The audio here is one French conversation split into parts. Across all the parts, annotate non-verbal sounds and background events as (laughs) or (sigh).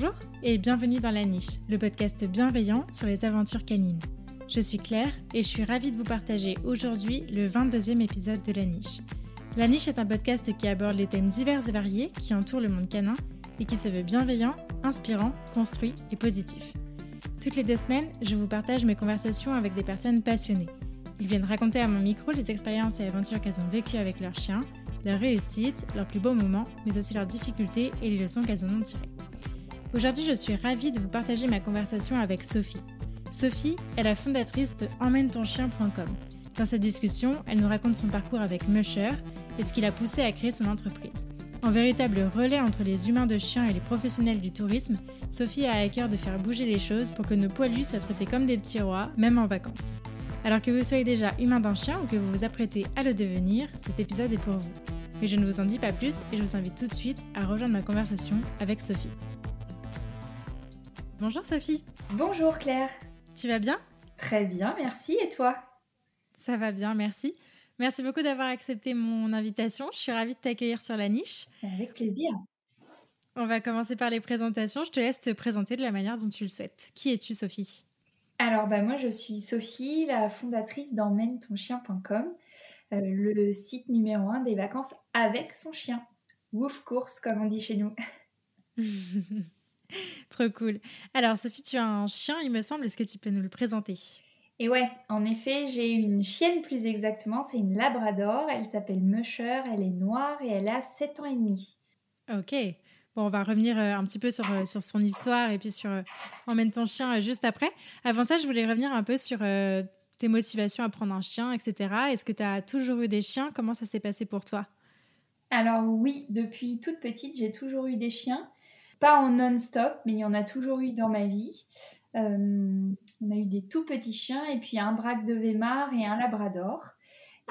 Bonjour et bienvenue dans La Niche, le podcast bienveillant sur les aventures canines. Je suis Claire et je suis ravie de vous partager aujourd'hui le 22e épisode de La Niche. La Niche est un podcast qui aborde les thèmes divers et variés qui entourent le monde canin et qui se veut bienveillant, inspirant, construit et positif. Toutes les deux semaines, je vous partage mes conversations avec des personnes passionnées. Ils viennent raconter à mon micro les expériences et aventures qu'elles ont vécues avec leurs chiens, leurs réussites, leurs plus beaux moments, mais aussi leurs difficultés et les leçons qu'elles en ont tirées. Aujourd'hui, je suis ravie de vous partager ma conversation avec Sophie. Sophie est la fondatrice de emmène-ton-chien.com. Dans cette discussion, elle nous raconte son parcours avec Musher et ce qui l'a poussé à créer son entreprise. En véritable relais entre les humains de chiens et les professionnels du tourisme, Sophie a à cœur de faire bouger les choses pour que nos poilus soient traités comme des petits rois, même en vacances. Alors que vous soyez déjà humain d'un chien ou que vous vous apprêtez à le devenir, cet épisode est pour vous. Mais je ne vous en dis pas plus et je vous invite tout de suite à rejoindre ma conversation avec Sophie. Bonjour Sophie. Bonjour Claire. Tu vas bien? Très bien, merci. Et toi? Ça va bien, merci. Merci beaucoup d'avoir accepté mon invitation. Je suis ravie de t'accueillir sur la niche. Avec plaisir. On va commencer par les présentations. Je te laisse te présenter de la manière dont tu le souhaites. Qui es-tu, Sophie? Alors, bah, moi, je suis Sophie, la fondatrice d'emmène-ton-chien.com, euh, le site numéro un des vacances avec son chien. Woof course, comme on dit chez nous. (laughs) (laughs) Trop cool. Alors, Sophie, tu as un chien, il me semble. Est-ce que tu peux nous le présenter? Et ouais, en effet, j'ai une chienne plus exactement. C'est une labrador. Elle s'appelle Musher. Elle est noire et elle a 7 ans et demi. Ok. Bon, on va revenir euh, un petit peu sur, euh, sur son histoire et puis sur euh, Emmène ton chien juste après. Avant ça, je voulais revenir un peu sur tes motivations à prendre un chien, etc. Est-ce que tu as toujours eu des chiens? Comment ça s'est passé pour toi? Alors oui, depuis toute petite, j'ai toujours eu des chiens pas en non-stop, mais il y en a toujours eu dans ma vie. Euh, on a eu des tout petits chiens et puis un braque de Weimar et un labrador.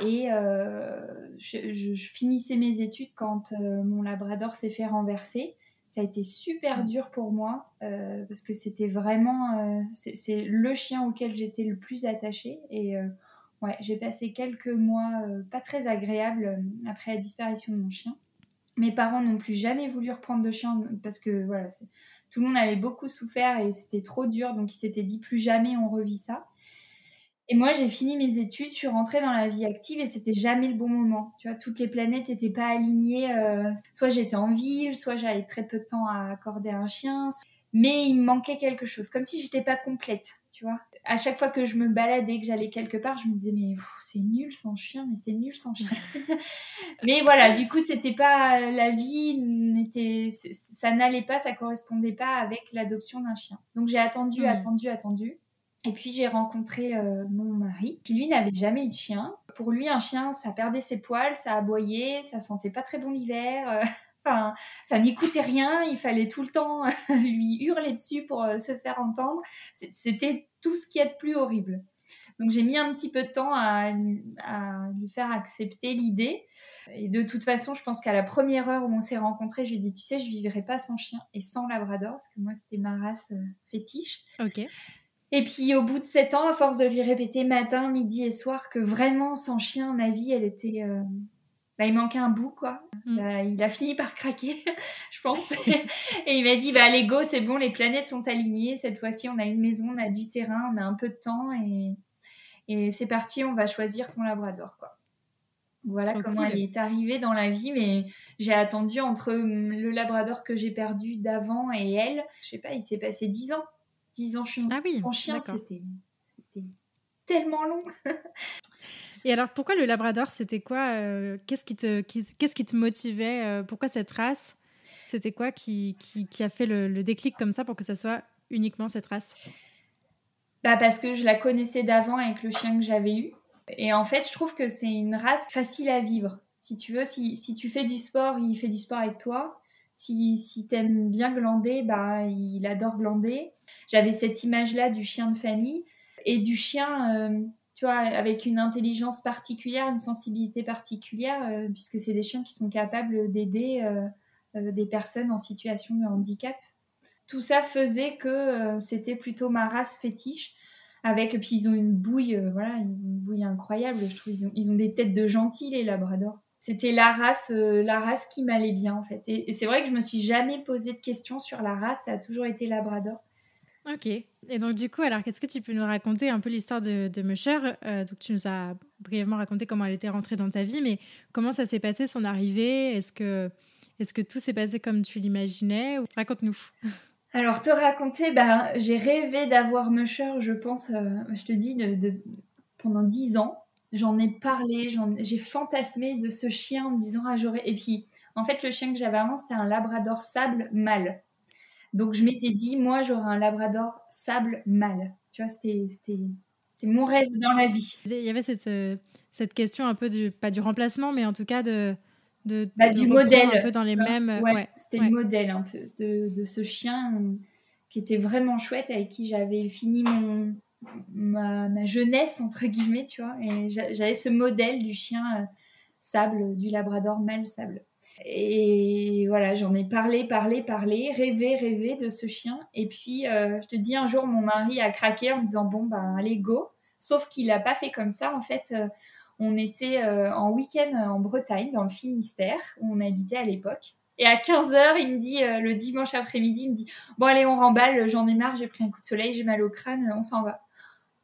Et euh, je, finissais mes études quand euh, mon labrador s'est fait renverser. Ça a été super dur pour moi parce que c'était vraiment c'est le chien auquel j'étais le plus attachée. Et ouais, j'ai passé quelques mois pas très agréables après la disparition de mon chien. Mes parents n'ont plus jamais voulu reprendre de chien parce que voilà, tout le monde avait beaucoup souffert et c'était trop dur, donc ils s'étaient dit plus jamais on revit ça. Et moi, j'ai fini mes études, je suis rentrée dans la vie active et c'était jamais le bon moment. Tu vois, toutes les planètes n'étaient pas alignées. Euh, soit j'étais en ville, soit j'avais très peu de temps à accorder à un chien, mais il me manquait quelque chose, comme si j'étais pas complète, tu vois à chaque fois que je me baladais, que j'allais quelque part, je me disais mais c'est nul sans chien, mais c'est nul sans chien. (laughs) mais voilà, du coup c'était pas la vie n'était, ça n'allait pas, ça correspondait pas avec l'adoption d'un chien. Donc j'ai attendu, hmm. attendu, attendu. Et puis j'ai rencontré euh, mon mari, qui lui n'avait jamais eu de chien. Pour lui, un chien, ça perdait ses poils, ça aboyait, ça sentait pas très bon l'hiver. Enfin, ça n'écoutait rien, il fallait tout le temps (laughs) lui hurler dessus pour euh, se faire entendre. C'était tout ce qui est de plus horrible. Donc j'ai mis un petit peu de temps à, lui faire accepter l'idée. Et de toute façon, je pense qu'à la première heure où on s'est rencontrés, je lui ai dit, tu sais, je vivrai pas sans chien et sans labrador, parce que moi, c'était ma race euh, fétiche. Ok. Et puis au bout de sept ans, à force de lui répéter matin, midi et soir que vraiment sans chien, ma vie, elle était... Euh, bah, il manquait un bout, quoi. Mm. Bah, il a fini par craquer, (laughs) je pense. et il m'a dit, bah, Lego, c'est bon, les planètes sont alignées. Cette fois-ci, on a une maison, on a du terrain, on a un peu de temps. Et, et c'est parti, on va choisir ton labrador, quoi. Voilà comment elle est arrivée dans la vie, mais j'ai attendu entre le labrador que j'ai perdu d'avant et elle. Je sais pas, il s'est passé dix ans. Dix ans chien. Ah oui, en chien, c'était tellement long. (laughs) Et alors, pourquoi le Labrador C'était quoi euh, Qu'est-ce qui te, qui te motivait euh, Pourquoi cette race? C'était quoi qui, qui, a fait le, déclic comme ça pour que ce soit uniquement cette race? Bah Parce que je la connaissais d'avant avec le chien que j'avais eu. Et en fait, je trouve que c'est une race facile à vivre. Si tu veux, si, si tu fais du sport, il fait du sport avec toi. Si, si tu aimes bien glander, bah, il adore glander. J'avais cette image-là du chien de famille et du chien. Euh, tu vois, avec une intelligence particulière, une sensibilité particulière, euh, puisque c'est des chiens qui sont capables d'aider euh, euh, des personnes en situation de handicap. Tout ça faisait que c'était plutôt ma race fétiche. Avec, puis ils ont une bouille, voilà, une bouille incroyable. Je trouve ils ont, ils ont des têtes de gentils les labradors. c'était la race, la race qui m'allait bien en fait. Et, c'est vrai que je me suis jamais posé de questions sur la race, ça a toujours été Labrador. Ok. Et donc, du coup, alors, qu'est-ce que tu peux nous raconter un peu l'histoire de, de Musher? Donc, tu nous as brièvement raconté comment elle était rentrée dans ta vie, mais comment ça s'est passé son arrivée? Est-ce que, est que tout s'est passé comme tu l'imaginais? Raconte-nous. (laughs) Alors, te raconter, bah, j'ai rêvé d'avoir Musher, je pense, euh, je te dis, de, pendant dix ans. J'en ai parlé, j'ai fantasmé de ce chien en me disant, ah, j'aurais. Et puis, en fait, le chien que j'avais avant, c'était un labrador sable mâle. Donc, je m'étais dit, moi, j'aurais un labrador sable mâle. Tu vois, c'était mon rêve dans la vie. Il y avait cette, euh, cette question un peu du, pas du remplacement, mais en tout cas de bah, du modèle. Un peu dans les mêmes. Ouais, c'était le modèle un peu de, de, ce chien qui était vraiment chouette, avec qui j'avais fini mon, ma, ma, jeunesse, entre guillemets, tu vois. Et j'avais ce modèle du chien euh, sable, du labrador mâle sable. Et voilà, j'en ai parlé, parlé, parlé, rêvé, rêvé de ce chien. Et puis, euh, je te dis, un jour, mon mari a craqué en me disant, bon, bah, allez, go. Sauf qu'il n'a pas fait comme ça. En fait, on était euh, en week-end en Bretagne, dans le Finistère, où on habitait à l'époque. Et à 15h, il me dit, euh, le dimanche après-midi, il me dit Bon, allez, on remballe, j'en ai marre, j'ai pris un coup de soleil, j'ai mal au crâne, on s'en va.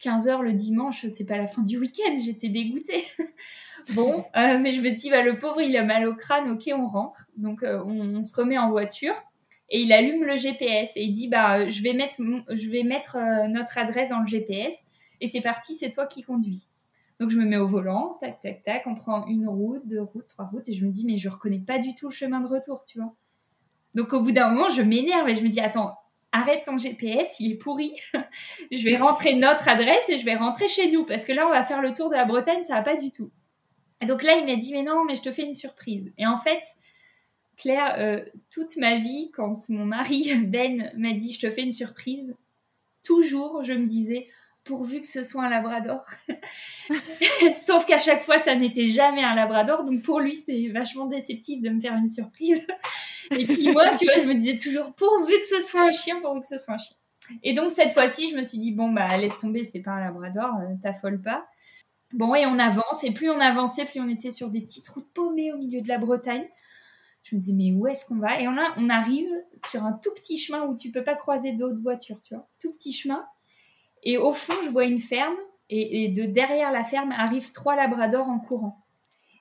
15h le dimanche, c'est pas la fin du week-end, j'étais dégoûtée. (laughs) bon, euh, mais je me dis bah, Le pauvre, il a mal au crâne, ok, on rentre. Donc, on, se remet en voiture et il allume le GPS et il dit bah, Je vais mettre, je vais mettre notre adresse dans le GPS et c'est parti, c'est toi qui conduis. Donc je me mets au volant, tac, tac, tac, on prend une route, deux routes, trois routes, et je me dis, mais je reconnais pas du tout le chemin de retour, tu vois. Donc au bout d'un moment, je m'énerve et je me dis, attends, arrête ton GPS, il est pourri. (laughs) je vais rentrer notre adresse et je vais rentrer chez nous, parce que là, on va faire le tour de la Bretagne, ça va pas du tout. Donc là, il m'a dit, mais non, mais je te fais une surprise. Et en fait, Claire, euh, toute ma vie, quand mon mari (laughs) Ben m'a dit, je te fais une surprise, toujours, je me disais, pourvu que ce soit un labrador. (laughs) Sauf qu'à chaque fois, ça n'était jamais un labrador. Donc pour lui, c'était vachement déceptif de me faire une surprise. Et puis moi, tu vois, je me disais toujours pourvu que ce soit un chien, pourvu que ce soit un chien. Et donc cette fois-ci, je me suis dit bon bah laisse tomber, c'est pas un labrador, euh, t'affole pas. Bon et on avance et plus on avançait, plus on était sur des petites routes paumées au milieu de la Bretagne. Je me disais mais où est-ce qu'on va? Et on, on arrive sur un tout petit chemin où tu peux pas croiser d'autres voitures, tu vois, tout petit chemin. Et au fond, je vois une ferme et, de derrière la ferme arrivent trois labradors en courant.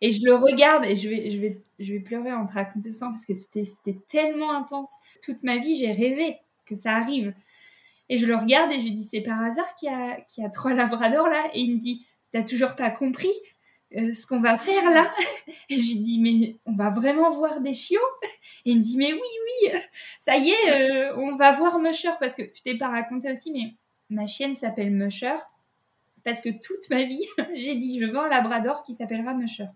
Et je le regarde et je vais, je vais, je vais pleurer en te racontant ça parce que c'était tellement intense. Toute ma vie, j'ai rêvé que ça arrive. Et je le regarde et je lui dis c'est par hasard qu'il y, a, y a trois labradors là? Et il me dit t'as toujours pas compris euh, ce qu'on va faire là. (laughs) Et je lui dis mais on va vraiment voir des chiots? Et il me dit mais oui oui ça y est euh, on va voir Musher. Parce que je t'ai pas raconté aussi mais ma chienne s'appelle Musher. Parce que toute ma vie, (laughs) j'ai dit je veux un labrador qui s'appellera Musher.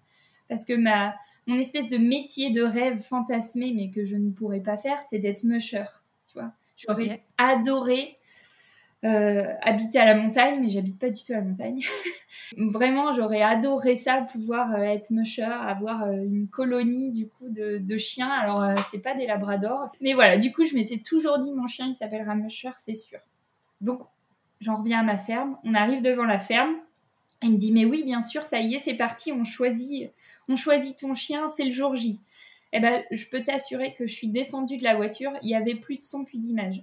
Parce que ma, mon espèce de métier de rêve fantasmé, mais que je ne pourrais pas faire, c'est d'être Musher. Tu vois, j'aurais adoré euh, habiter à la montagne, mais j'habite pas du tout à la montagne. (laughs) Vraiment, j'aurais adoré ça, pouvoir euh, être musher, avoir euh, une colonie du coup de, chiens. Alors, c'est pas des labradors, mais voilà. Du coup, je m'étais toujours dit mon chien, il s'appellera musher, c'est sûr. Donc, j'en reviens à ma ferme. On arrive devant la ferme. Il me dit mais oui, bien sûr, ça y est, c'est parti. On choisit, on choisit ton chien. C'est le jour J. Eh ben, je peux t'assurer que je suis descendue de la voiture. Il y avait plus de son, plus d'image.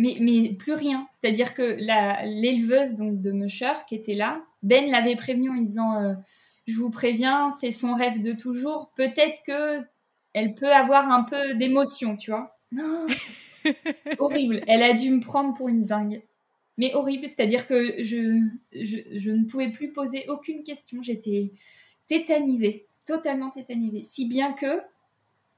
Mais, mais plus rien. C'est-à-dire que l'éleveuse donc de Musher qui était là, Ben l'avait prévenu en lui disant euh, je vous préviens, c'est son rêve de toujours. Peut-être que elle peut avoir un peu d'émotion, tu vois. Non, (laughs) horrible. Elle a dû me prendre pour une dingue. Mais horrible, c'est-à-dire que je, je, ne pouvais plus poser aucune question. J'étais tétanisée, totalement tétanisée. Si bien que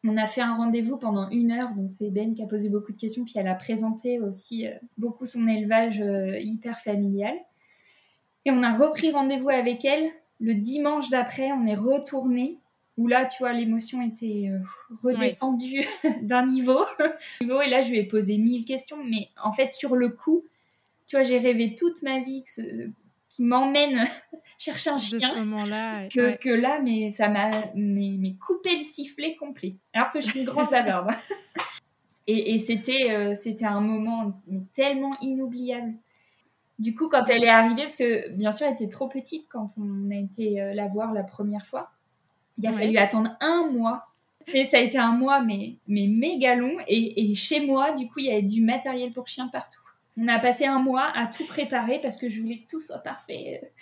on a fait un rendez-vous pendant une heure. Donc c'est Ben qui a posé beaucoup de questions, puis elle a présenté aussi euh, beaucoup son élevage euh, hyper familial. Et on a repris rendez-vous avec elle. Le dimanche d'après, on est retourné où là, tu vois, l'émotion était euh, redescendue (laughs) d'un (laughs) niveau. Et là, je lui ai posé mille questions, mais en fait, sur le coup, tu vois, j'ai rêvé toute ma vie qui m'emmène chercher un chien. ce moment-là. Que, que, là, mais ça m'a mais, coupé le sifflet complet. Alors que je suis une grande (laughs) bavarde. et, et c'était euh, c'était un moment tellement inoubliable. Du coup, quand elle est arrivée, parce que bien sûr, elle était trop petite quand on a été euh, la voir la première fois. Il a fallu attendre un mois. Et ça a été un mois, mais, mais méga long. Et, et chez moi, du coup, il y avait du matériel pour chien partout. On a passé un mois à tout préparer parce que je voulais que tout soit parfait.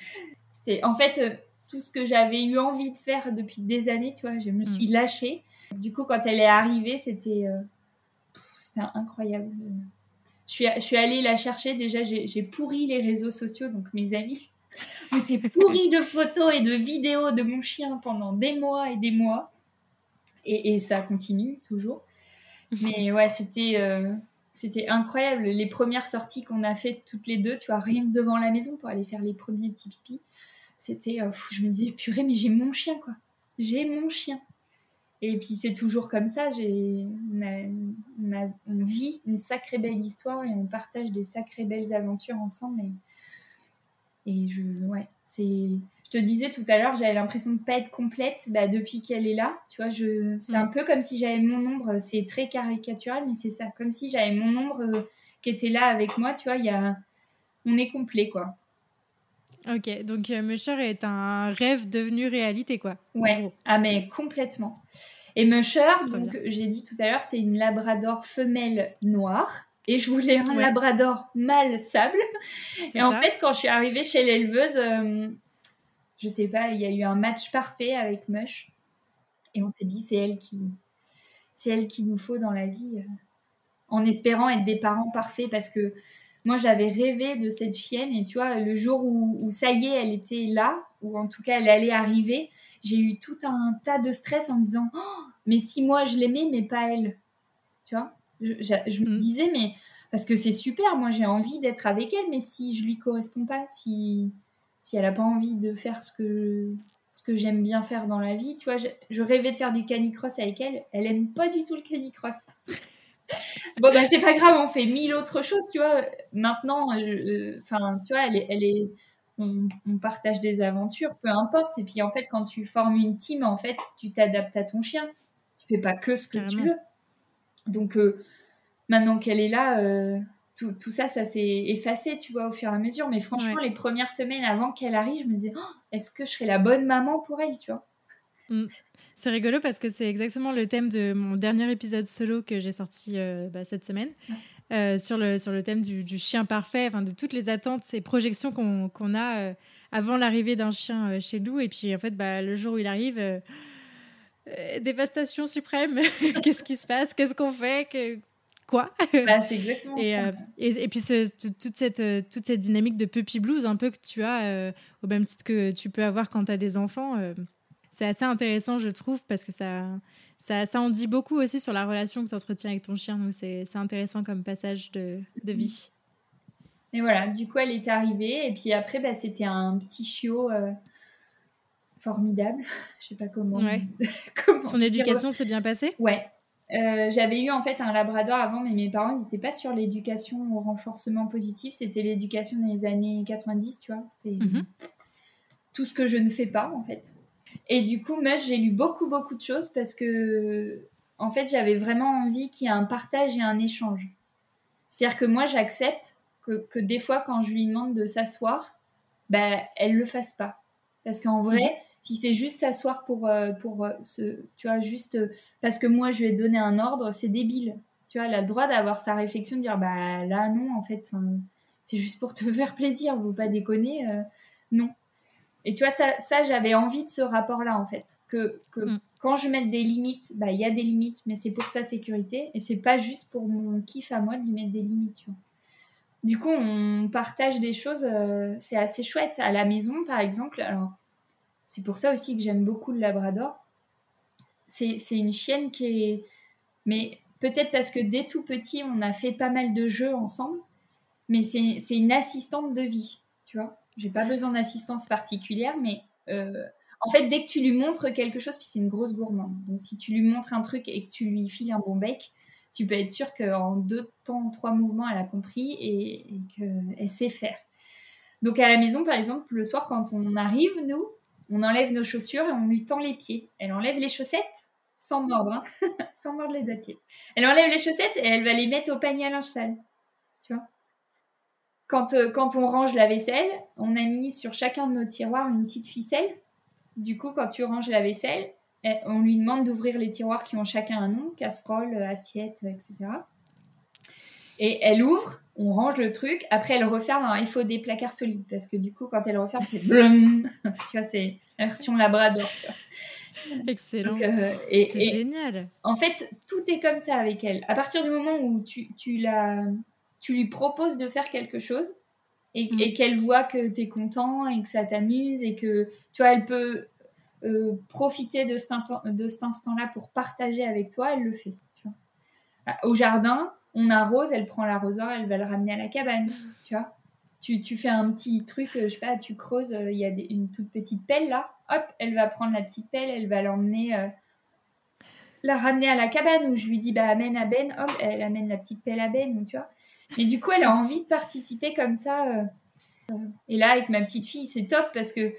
C'était en fait euh, tout ce que j'avais eu envie de faire depuis des années, tu vois, je me suis mm. lâchée. Du coup, quand elle est arrivée, c'était euh, c'était incroyable. Je suis, je suis allée la chercher. Déjà, j'ai pourri les réseaux sociaux, donc mes amis (laughs) étaient pourris de photos et de vidéos de mon chien pendant des mois et des mois. Et, et ça continue toujours. Mais ouais, c'était euh, c'était incroyable. Les premières sorties qu'on a faites toutes les deux, tu vois, rien que devant la maison pour aller faire les premiers petits pipis. C'était, euh, je me disais, purée, mais j'ai mon chien, quoi. J'ai mon chien. Et puis c'est toujours comme ça. J'ai, on, vit une sacrée belle histoire et on partage des sacrées belles aventures ensemble. Et, et je, ouais, c'est. Je te disais tout à l'heure, j'avais l'impression de pas être complète bah, depuis qu'elle est là. Tu vois, je, c'est un peu comme si j'avais mon ombre. C'est très caricatural, mais c'est ça, comme si j'avais mon ombre euh, qui était là avec moi. Tu vois, il y a, on est complet, quoi. Ok, donc euh, Musher est un rêve devenu réalité, quoi. Ouais, ah mais complètement. Et Musher, donc j'ai dit tout à l'heure, c'est une Labrador femelle noire. Et je voulais un Labrador mâle sable. Et en fait, quand je suis arrivée chez l'éleveuse, euh, je sais pas, il y a eu un match parfait avec Mush. Et on s'est dit, c'est elle qui, c'est elle qu'il nous faut dans la vie, euh, en espérant être des parents parfaits, parce que moi, j'avais rêvé de cette chienne et tu vois, le jour où, ça y est, elle était là, ou en tout cas, elle allait arriver, j'ai eu tout un tas de stress en me disant, oh, mais si moi je l'aimais, mais pas elle. Tu vois, je, me mm. disais, mais parce que c'est super, moi j'ai envie d'être avec elle, mais si je lui correspond pas, si, si elle a pas envie de faire ce que, ce que j'aime bien faire dans la vie, tu vois, je, je rêvais de faire du canicross avec elle, elle aime pas du tout le canicross bon, bah, c'est pas grave, on fait mille autres choses, tu vois. Maintenant, euh, enfin, tu vois, elle est, elle est on, partage des aventures, peu importe. Et puis, en fait, quand tu formes une team, en fait, tu t'adaptes à ton chien. Tu fais pas que ce que tu veux. Donc, euh, maintenant qu'elle est là, euh, tout, tout, ça, ça s'est effacé, tu vois, au fur et à mesure. Mais franchement, les premières semaines avant qu'elle arrive, je me disais, oh, est-ce que je serais la bonne maman pour elle, tu vois? Mm. C'est rigolo parce que c'est exactement le thème de mon dernier épisode solo que j'ai sorti euh, bah, cette semaine. Euh, sur, le, sur le thème du, chien parfait, de toutes les attentes et projections qu'on a euh, avant l'arrivée d'un chien chez nous. Et puis, en fait, bah, le jour où il arrive, dévastation suprême. (laughs) Qu'est-ce qui se passe? Qu'est-ce qu'on fait? Que... Quoi? Bah, C'est exactement et, ça. et, et, puis, toute, cette, toute cette dynamique de puppy blues, un peu que tu as, au même titre que tu peux avoir quand tu as des enfants c'est assez intéressant, je trouve, parce que ça, ça, ça, en dit beaucoup aussi sur la relation que tu entretiens avec ton chien. Donc, c'est intéressant comme passage de, de, vie. Et voilà, du coup, elle est arrivée. Et puis après, bah, c'était un petit chiot euh, formidable. Je sais pas comment. (laughs) comment Son éducation s'est bien passée? Ouais. Euh, j'avais eu en fait un labrador avant, mais mes parents, ils n'étaient pas sur l'éducation au renforcement positif. C'était l'éducation des années 90, tu vois. C'était mhm. tout ce que je ne fais pas, en fait. Et du coup, moi, j'ai lu beaucoup, beaucoup de choses parce que, en fait, j'avais vraiment envie qu'il y ait un partage et un échange. C'est-à-dire que moi, j'accepte que, que, des fois, quand je lui demande de s'asseoir, ben, elle le fasse pas. Parce qu'en vrai, mhm. si c'est juste s'asseoir pour, euh, pour euh, ce, tu vois, juste euh, parce que moi, je lui ai donné un ordre, c'est débile. Tu vois, elle a le droit d'avoir sa réflexion, de dire, bah là, non, en fait, c'est juste pour te (laughs) faire plaisir, vous pas déconner. non. Et tu vois, ça, ça j'avais envie de ce rapport-là, en fait. Que, que mm. quand je mets des limites, bah, il y a des limites, mais c'est pour sa sécurité. Et c'est pas juste pour mon kiff à moi de lui mettre des limites, tu vois. Du coup, on partage des choses, euh, c'est assez chouette. À la maison, par exemple, alors, c'est pour ça aussi que j'aime beaucoup le Labrador. C'est une chienne qui est. Mais peut-être parce que dès tout petit, on a fait pas mal de jeux ensemble. Mais c'est une assistante de vie, tu vois j'ai pas besoin d'assistance particulière, mais euh, en fait, dès que tu lui montres quelque chose, puis c'est une grosse gourmande. Donc, si tu lui montres un truc et que tu lui files un bon bec, tu peux être sûr qu'en deux temps, trois mouvements, elle a compris et, qu'elle sait faire. Donc, à la maison, par exemple, le soir, quand on arrive, nous, on enlève nos chaussures et on lui tend les pieds. Elle enlève les chaussettes sans mordre, hein, (laughs) sans mordre les pieds. Elle enlève les chaussettes et elle va les mettre au panier à linge sale. Tu vois euh, quand, on range la vaisselle, on a mis sur chacun de nos tiroirs une petite ficelle. Du coup, quand tu ranges la vaisselle, on lui demande d'ouvrir les tiroirs qui ont chacun un nom, casserole, assiette, etc. Et elle ouvre, on range le truc. Après, elle referme. il faut des placards solides parce que du coup, quand elle referme, c'est blum. (laughs) tu vois, c'est la version Labrador. Excellent. Euh, c'est génial. En fait, tout est comme ça avec elle. À partir du moment où tu, tu, la, tu lui proposes de faire quelque chose et, mm. et qu'elle voit que tu es content et que ça t'amuse et que, tu vois, elle peut euh, profiter de cet, instant-là pour partager avec toi, elle le fait. Au jardin, on arrose, elle prend l'arrosoir, elle va le ramener à la cabane, tu vois. Tu, tu, fais un petit truc, euh, je sais pas, tu creuses, euh, il y a une toute petite pelle là, hop, elle va prendre la petite pelle, elle va l'emmener, euh, la ramener à la cabane où je lui dis, bah amène à Ben, hop, elle amène la petite pelle à Ben, tu vois. Et du coup, elle a envie de participer comme ça. et là, avec ma petite fille, c'est top parce que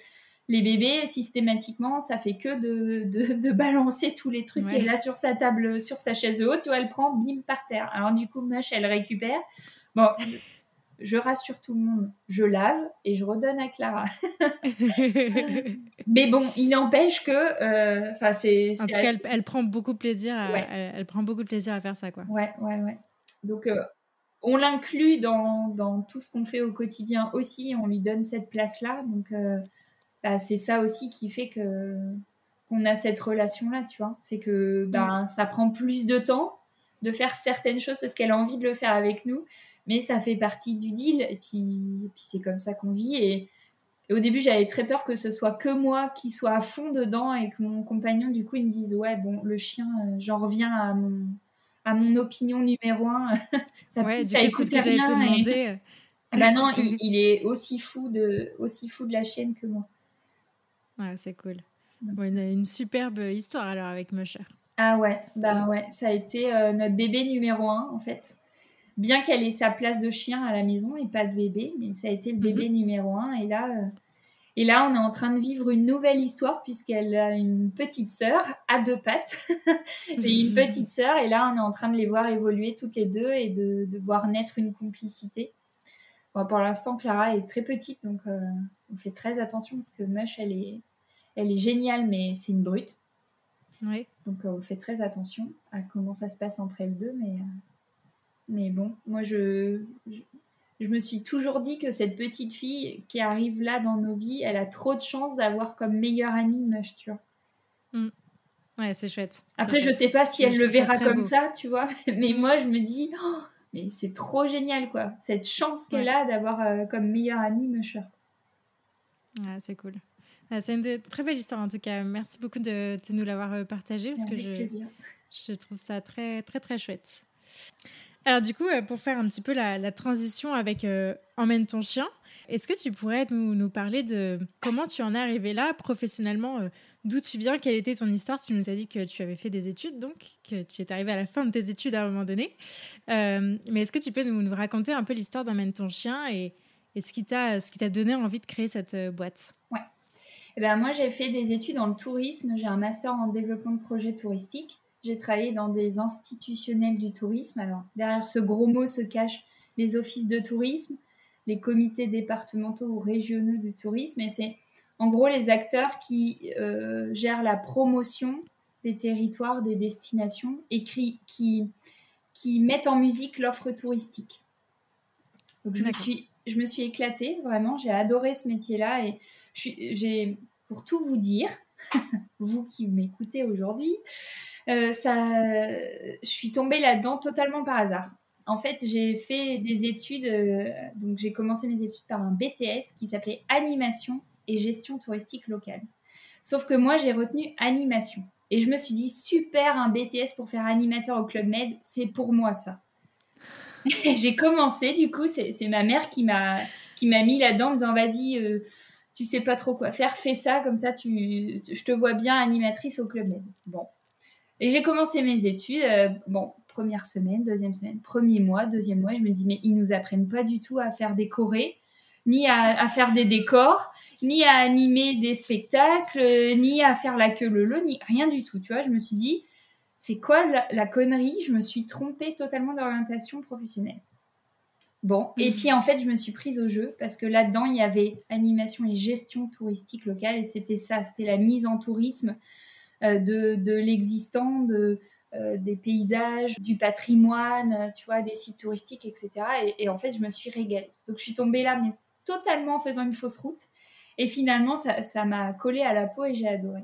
les bébés, systématiquement, ça fait que de, de, balancer tous les trucs. Et là, sur sa table, sur sa chaise haute, elle prend, bim, par terre. Alors, du coup, Mush, elle récupère. Bon, je rassure tout le monde, je lave et je redonne à Clara. (laughs) Mais bon, il n'empêche que, euh, enfin, c'est. En tout cas, elle, prend beaucoup de plaisir. À, elle, prend beaucoup de plaisir à faire ça, quoi. Ouais, ouais, ouais. Donc, euh, on l'inclut dans, dans, tout ce qu'on fait au quotidien aussi. On lui donne cette place-là. Donc, euh, bah, c'est ça aussi qui fait que qu'on a cette relation là tu vois c'est que ben ça prend plus de temps de faire certaines choses parce qu'elle a envie de le faire avec nous mais ça fait partie du deal et puis, puis c'est comme ça qu'on vit et, au début j'avais très peur que ce soit que moi qui soit à fond dedans et que mon compagnon du coup il me dise ouais bon le chien euh, j'en reviens à mon à mon opinion numéro un (laughs) ça ouais, du coup, c'est ce que j'allais te demander ah (laughs) bah non il, (laughs) il, est aussi fou de aussi fou de la chienne que moi c'est cool. une, superbe histoire alors avec Musher. Ah ouais, bah ouais, ça a été euh, notre bébé numéro un en fait. Bien qu'elle ait sa place de chien à la maison et pas de bébé, mais ça a été le mhm. bébé numéro un. Et là, euh, et là, on est en train de vivre une nouvelle histoire puisqu'elle a une petite sœur à deux pattes (laughs) et une petite sœur. Et là, on est en train de les voir évoluer toutes les deux et de, voir naître une complicité. pour l'instant, Clara est très petite, donc euh, on fait très attention parce que Mush, elle est, elle est géniale, mais c'est une brute. Oui. Donc euh, on fait très attention à comment ça se passe entre elles deux. Mais, euh, mais bon, moi je, je, me suis toujours dit que cette petite fille qui arrive là dans nos vies, elle a trop de chance d'avoir comme meilleure amie Mush, tu vois. Mm. Ouais, c'est chouette. Après, je sais pas si elle le verra comme ça, tu vois. (laughs) Mais moi, je me dis, oh, mais c'est trop génial, quoi. Cette chance qu'elle a d'avoir euh, comme meilleure amie Musher. Ouais, c'est cool. C'est une très belle histoire en tout cas. Merci beaucoup de, nous l'avoir euh, partagé parce que je, je trouve ça très très très chouette. Alors du coup, euh, pour faire un petit peu la, transition avec euh, Emmène ton chien, est-ce que tu pourrais nous, parler de comment tu en es arrivé là professionnellement D'où tu viens Quelle était ton histoire? Tu nous as dit que tu avais fait des études, donc que tu es arrivé à la fin de tes études à un moment donné. mais est-ce que tu peux nous, raconter un peu l'histoire d'Emmène ton chien et, et ce qui t'a donné envie de créer cette boîte? Ouais. Eh ben, moi, j'ai fait des études dans le tourisme. J'ai un master en développement de projets touristiques. J'ai travaillé dans des institutionnels du tourisme. Alors, derrière ce gros mot se cachent les offices de tourisme, les comités départementaux ou régionaux du tourisme. Et c'est en gros les acteurs qui euh, gèrent la promotion des territoires, des destinations et qui, qui, mettent en musique l'offre touristique. Donc, je me suis je me suis éclatée, vraiment. J'ai adoré ce métier-là et j'ai, pour tout vous dire, (laughs) vous qui m'écoutez aujourd'hui, euh, ça, je suis tombée là-dedans totalement par hasard. En fait, j'ai fait des études, euh, donc j'ai commencé mes études par un BTS qui s'appelait Animation et Gestion touristique locale. Sauf que moi, j'ai retenu animation. Et je me suis dit, super, un BTS pour faire animateur au Club Med, c'est pour moi ça. (laughs) j'ai commencé, du coup, c'est ma mère qui m'a mis là-dedans en disant vas-y, euh, tu sais pas trop quoi faire, fais ça, comme ça, tu, je te vois bien animatrice au Club. Bon. Et j'ai commencé mes études. Euh, bon, première semaine, deuxième semaine, premier mois, deuxième mois, je me dis mais ils nous apprennent pas du tout à faire des chorés, ni à, faire des décors, ni à animer des spectacles, ni à faire la queue le le, ni rien du tout. Tu vois, je me suis dit c'est quoi la, connerie? Je me suis trompée totalement d'orientation professionnelle. Bon, et puis en fait, je me suis prise au jeu parce que là-dedans, il y avait animation et gestion touristique locale et c'était ça, c'était la mise en tourisme de, de l'existant, de, des paysages, du patrimoine, tu vois, des sites touristiques, etc. Et, et, en fait, je me suis régalée. Donc, je suis tombée là, mais totalement en faisant une fausse route. Et finalement, ça m'a collé à la peau et j'ai adoré.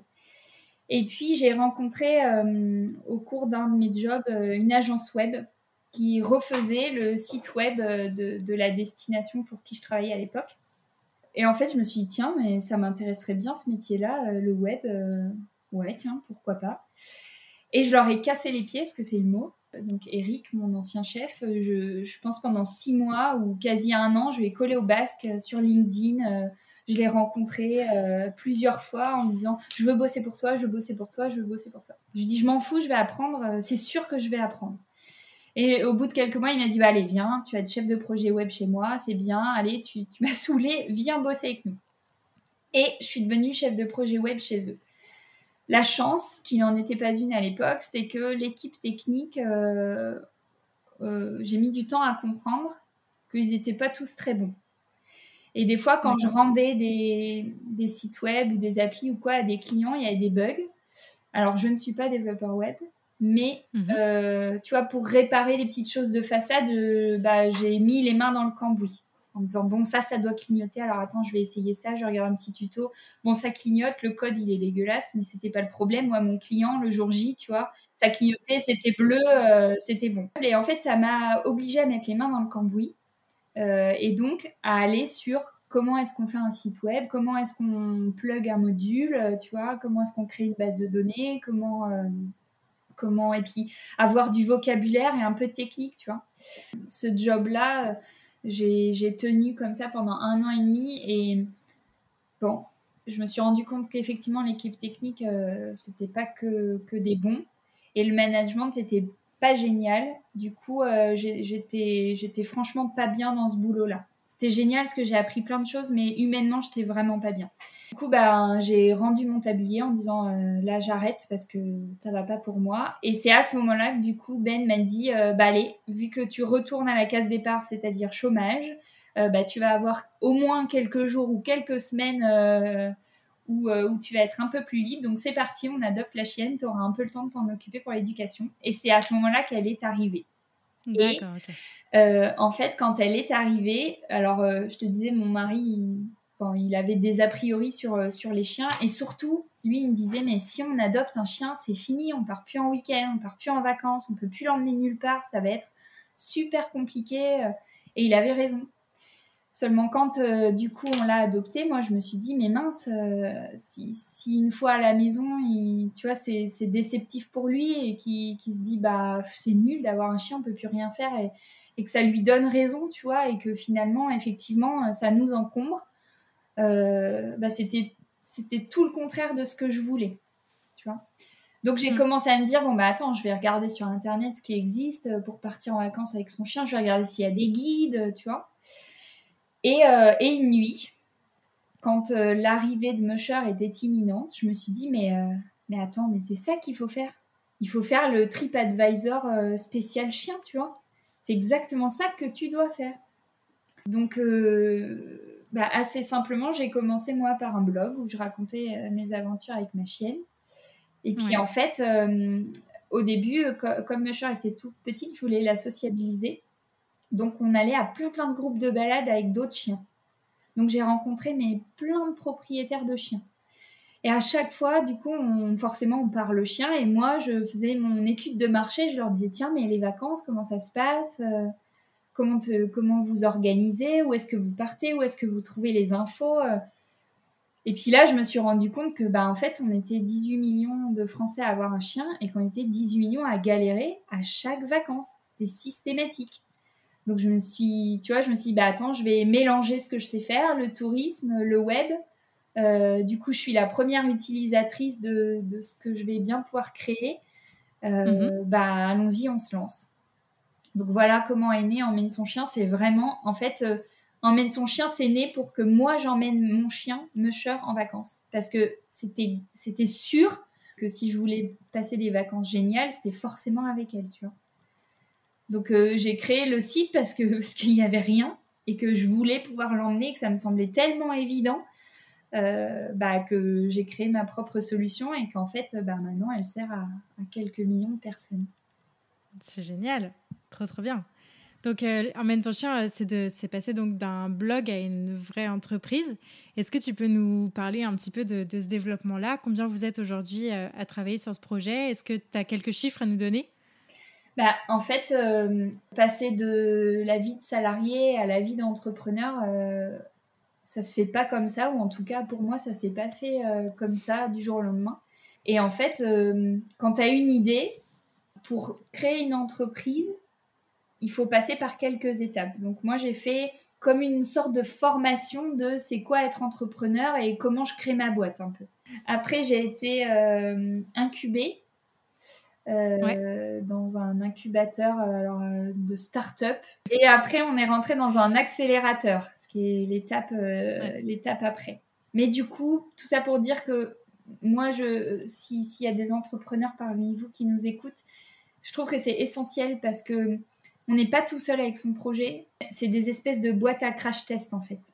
Et puis, j'ai rencontré euh, au cours d'un de mes jobs euh, une agence web qui refaisait le site web euh, de, la destination pour qui je travaillais à l'époque. Et en fait, je me suis dit, tiens, mais ça m'intéresserait bien ce métier-là, le web. ouais, tiens, pourquoi pas. Et je leur ai cassé les pieds, parce que c'est le mot. Donc, Eric, mon ancien chef, je, pense pendant six mois ou quasi un an, je lui ai collé au basque sur LinkedIn je l'ai rencontré euh, plusieurs fois en disant Je veux bosser pour toi, je veux bosser pour toi, je veux bosser pour toi. Je dis Je m'en fous, je vais apprendre, euh, c'est sûr que je vais apprendre. Et au bout de quelques mois, il m'a dit bah, Allez, viens, tu vas être chef de projet web chez moi, c'est bien, allez, tu, tu m'as saoulé, viens bosser avec nous. Et je suis devenue chef de projet web chez eux. La chance, qui n'en était pas une à l'époque, c'est que l'équipe technique, euh, j'ai mis du temps à comprendre qu'ils n'étaient pas tous très bons. Et des fois, quand je rendais des, des, sites web ou des applis ou quoi à des clients, il y avait des bugs. Alors, je ne suis pas développeur web, mais mhm. euh, tu vois, pour réparer les petites choses de façade, euh, bah, j'ai mis les mains dans le cambouis en me disant bon ça ça doit clignoter. Alors attends je vais essayer ça. Je regarde un petit tuto. Bon ça clignote. Le code il est dégueulasse mais c'était pas le problème. Moi mon client le jour J tu vois ça clignotait c'était bleu euh, c'était bon. Et en fait ça m'a obligé à mettre les mains dans le cambouis euh, et donc à aller sur comment est-ce qu'on fait un site web, comment est-ce qu'on plug un module, tu vois, comment est-ce qu'on crée une base de données, comment, euh, comment, et puis avoir du vocabulaire et un peu de technique, tu vois. Ce job-là, j'ai tenu comme ça pendant un an et demi et bon, je me suis rendu compte qu'effectivement l'équipe technique, c'était pas que, que, des bons et le management était pas génial. Du coup, euh, j'étais, j'étais franchement pas bien dans ce boulot-là. C'était génial parce que j'ai appris plein de choses, mais humainement, j'étais vraiment pas bien. Du coup, bah, j'ai rendu mon tablier en disant euh, là, j'arrête parce que ça va pas pour moi. Et c'est à ce moment-là que du coup, Ben m'a dit euh, bah allez, vu que tu retournes à la case départ, c'est-à-dire chômage, bah tu vas avoir au moins quelques jours ou quelques semaines euh, où, tu vas être un peu plus libre. Donc c'est parti, on adopte la chienne, tu auras un peu le temps de t'en occuper pour l'éducation. Et c'est à ce moment-là qu'elle est arrivée. D'accord, ok. Euh, en fait, quand elle est arrivée, alors euh, je te disais, mon mari, il, il avait des a priori sur, sur les chiens. Et surtout, lui, il me disait, mais si on adopte un chien, c'est fini, on part plus en week-end, on part plus en vacances, on peut plus l'emmener nulle part, ça va être super compliqué. Et il avait raison. Seulement quand euh, du coup on l'a adopté, moi je me suis dit mais mince, euh, si, une fois à la maison, tu vois, c'est déceptif pour lui et qui, se dit bah c'est nul d'avoir un chien, on peut plus rien faire et, que ça lui donne raison, tu vois, et que finalement effectivement ça nous encombre, euh, bah, c'était c'était tout le contraire de ce que je voulais, tu vois. Donc j'ai mm. commencé à me dire bon bah attends, je vais regarder sur internet ce qui existe pour partir en vacances avec son chien, je vais regarder s'il y a des guides, tu vois. Euh, et, une nuit, quand euh, l'arrivée de Musher était imminente, je me suis dit, mais, euh, mais attends, mais c'est ça qu'il faut faire. Il faut faire le TripAdvisor spécial chien, tu vois. C'est exactement ça que tu dois faire. Donc, bah, assez simplement, j'ai commencé moi par un blog où je racontais mes aventures avec ma chienne. Et puis en fait, au début, comme Musher était toute petite, je voulais la sociabiliser. Donc on allait à plein plein de groupes de balades avec d'autres chiens. Donc j'ai rencontré mais plein de propriétaires de chiens. Et à chaque fois, du coup, on, forcément, on parle chien. Et moi, je faisais mon étude de marché. Je leur disais, tiens, mais les vacances, comment ça se passe comment, comment vous organisez Où est-ce que vous partez Où est-ce que vous trouvez les infos euh Et puis là, je me suis rendu compte que, bah, en fait, on était 18 millions de Français à avoir un chien et qu'on était 18 millions à galérer à chaque vacances. C'était systématique. Donc je me suis, tu vois, je me suis dit, bah attends, je vais mélanger ce que je sais faire, le tourisme, le web. Euh, du coup, je suis la première utilisatrice de, de, ce que je vais bien pouvoir créer. Euh, mhm. Bah allons-y, on se lance. Donc voilà comment est né Emmène ton chien. C'est vraiment, en fait, euh, Emmène ton chien, c'est né pour que moi j'emmène mon chien, Musher, en vacances. Parce que c'était, sûr que si je voulais passer des vacances géniales, c'était forcément avec elle, tu vois. Donc euh, j'ai créé le site parce que parce qu'il n'y avait rien et que je voulais pouvoir l'emmener, que ça me semblait tellement évident bah, que j'ai créé ma propre solution et qu'en fait, bah, maintenant, elle sert à, quelques millions de personnes. C'est génial, trop trop bien. Donc, Emmène ton chien, c'est passé donc d'un blog à une vraie entreprise. Est-ce que tu peux nous parler un petit peu de, de ce développement-là? Combien vous êtes aujourd'hui à travailler sur ce projet? Est-ce que tu as quelques chiffres à nous donner? Bah, en fait, euh, passer de la vie de salarié à la vie d'entrepreneur, euh, ça se fait pas comme ça, ou en tout cas pour moi, ça s'est pas fait euh, comme ça du jour au lendemain. Et en fait, quand tu as une idée, pour créer une entreprise, il faut passer par quelques étapes. Donc moi, j'ai fait comme une sorte de formation de c'est quoi être entrepreneur et comment je crée ma boîte un peu. Après, j'ai été incubée euh, dans un incubateur euh, alors, euh, de start-up. Et après, on est rentré dans un accélérateur, ce qui est l'étape l'étape après. Mais du coup, tout ça pour dire que moi, s'il y a des entrepreneurs parmi vous qui nous écoutent, je trouve que c'est essentiel parce que on n'est pas tout seul avec son projet. C'est des espèces de boîtes à crash test en fait.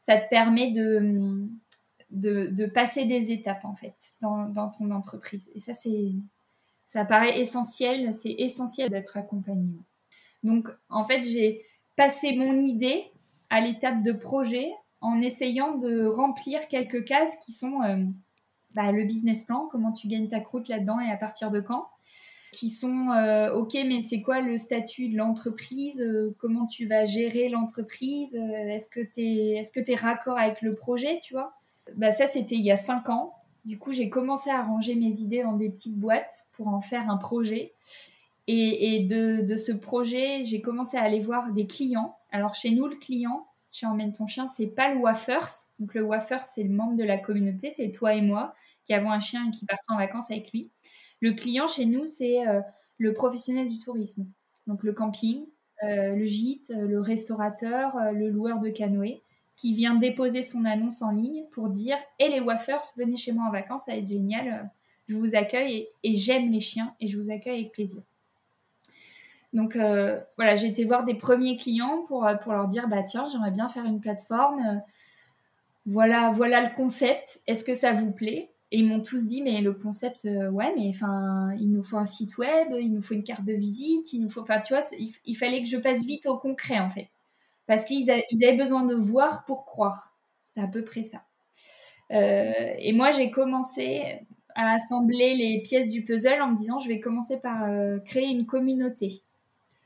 Ça te permet de, de, passer des étapes en fait dans, dans ton entreprise. Et ça, c'est ça paraît essentiel, c'est essentiel d'être accompagné. Donc, en fait, j'ai passé mon idée à l'étape de projet en essayant de remplir quelques cases qui sont euh, bah, le business plan, comment tu gagnes ta croûte là-dedans et à partir de quand, qui sont euh, ok, mais c'est quoi le statut de l'entreprise, euh, comment tu vas gérer l'entreprise, est-ce que tu es, que es raccord avec le projet, tu vois? Bah, ça, c'était il y a cinq ans. Du coup, j'ai commencé à ranger mes idées dans des petites boîtes pour en faire un projet. Et, de, ce projet, j'ai commencé à aller voir des clients. Alors, chez nous, le client, chez Emmène ton chien, c'est pas le Wafers. Donc, le Wafers, c'est le membre de la communauté, c'est toi et moi qui avons un chien et qui partons en vacances avec lui. Le client chez nous, c'est euh, le professionnel du tourisme. Donc, le camping, euh, le gîte, le restaurateur, euh, le loueur de canoë qui vient déposer son annonce en ligne pour dire Et les wafers, venez chez moi en vacances, ça va être génial, je vous accueille et, j'aime les chiens et je vous accueille avec plaisir. Donc euh, voilà, j'ai été voir des premiers clients pour, euh, leur dire bah tiens, j'aimerais bien faire une plateforme. Euh, voilà, voilà le concept. Est-ce que ça vous plaît? Et ils m'ont tous dit mais le concept, ouais, mais enfin, il nous faut un site web, il nous faut une carte de visite, il nous faut, enfin, tu vois, il, fallait que je passe vite au concret en fait parce qu'ils avaient besoin de voir pour croire. C'était à peu près ça. Euh, et moi, j'ai commencé à assembler les pièces du puzzle en me disant, je vais commencer par euh, créer une communauté.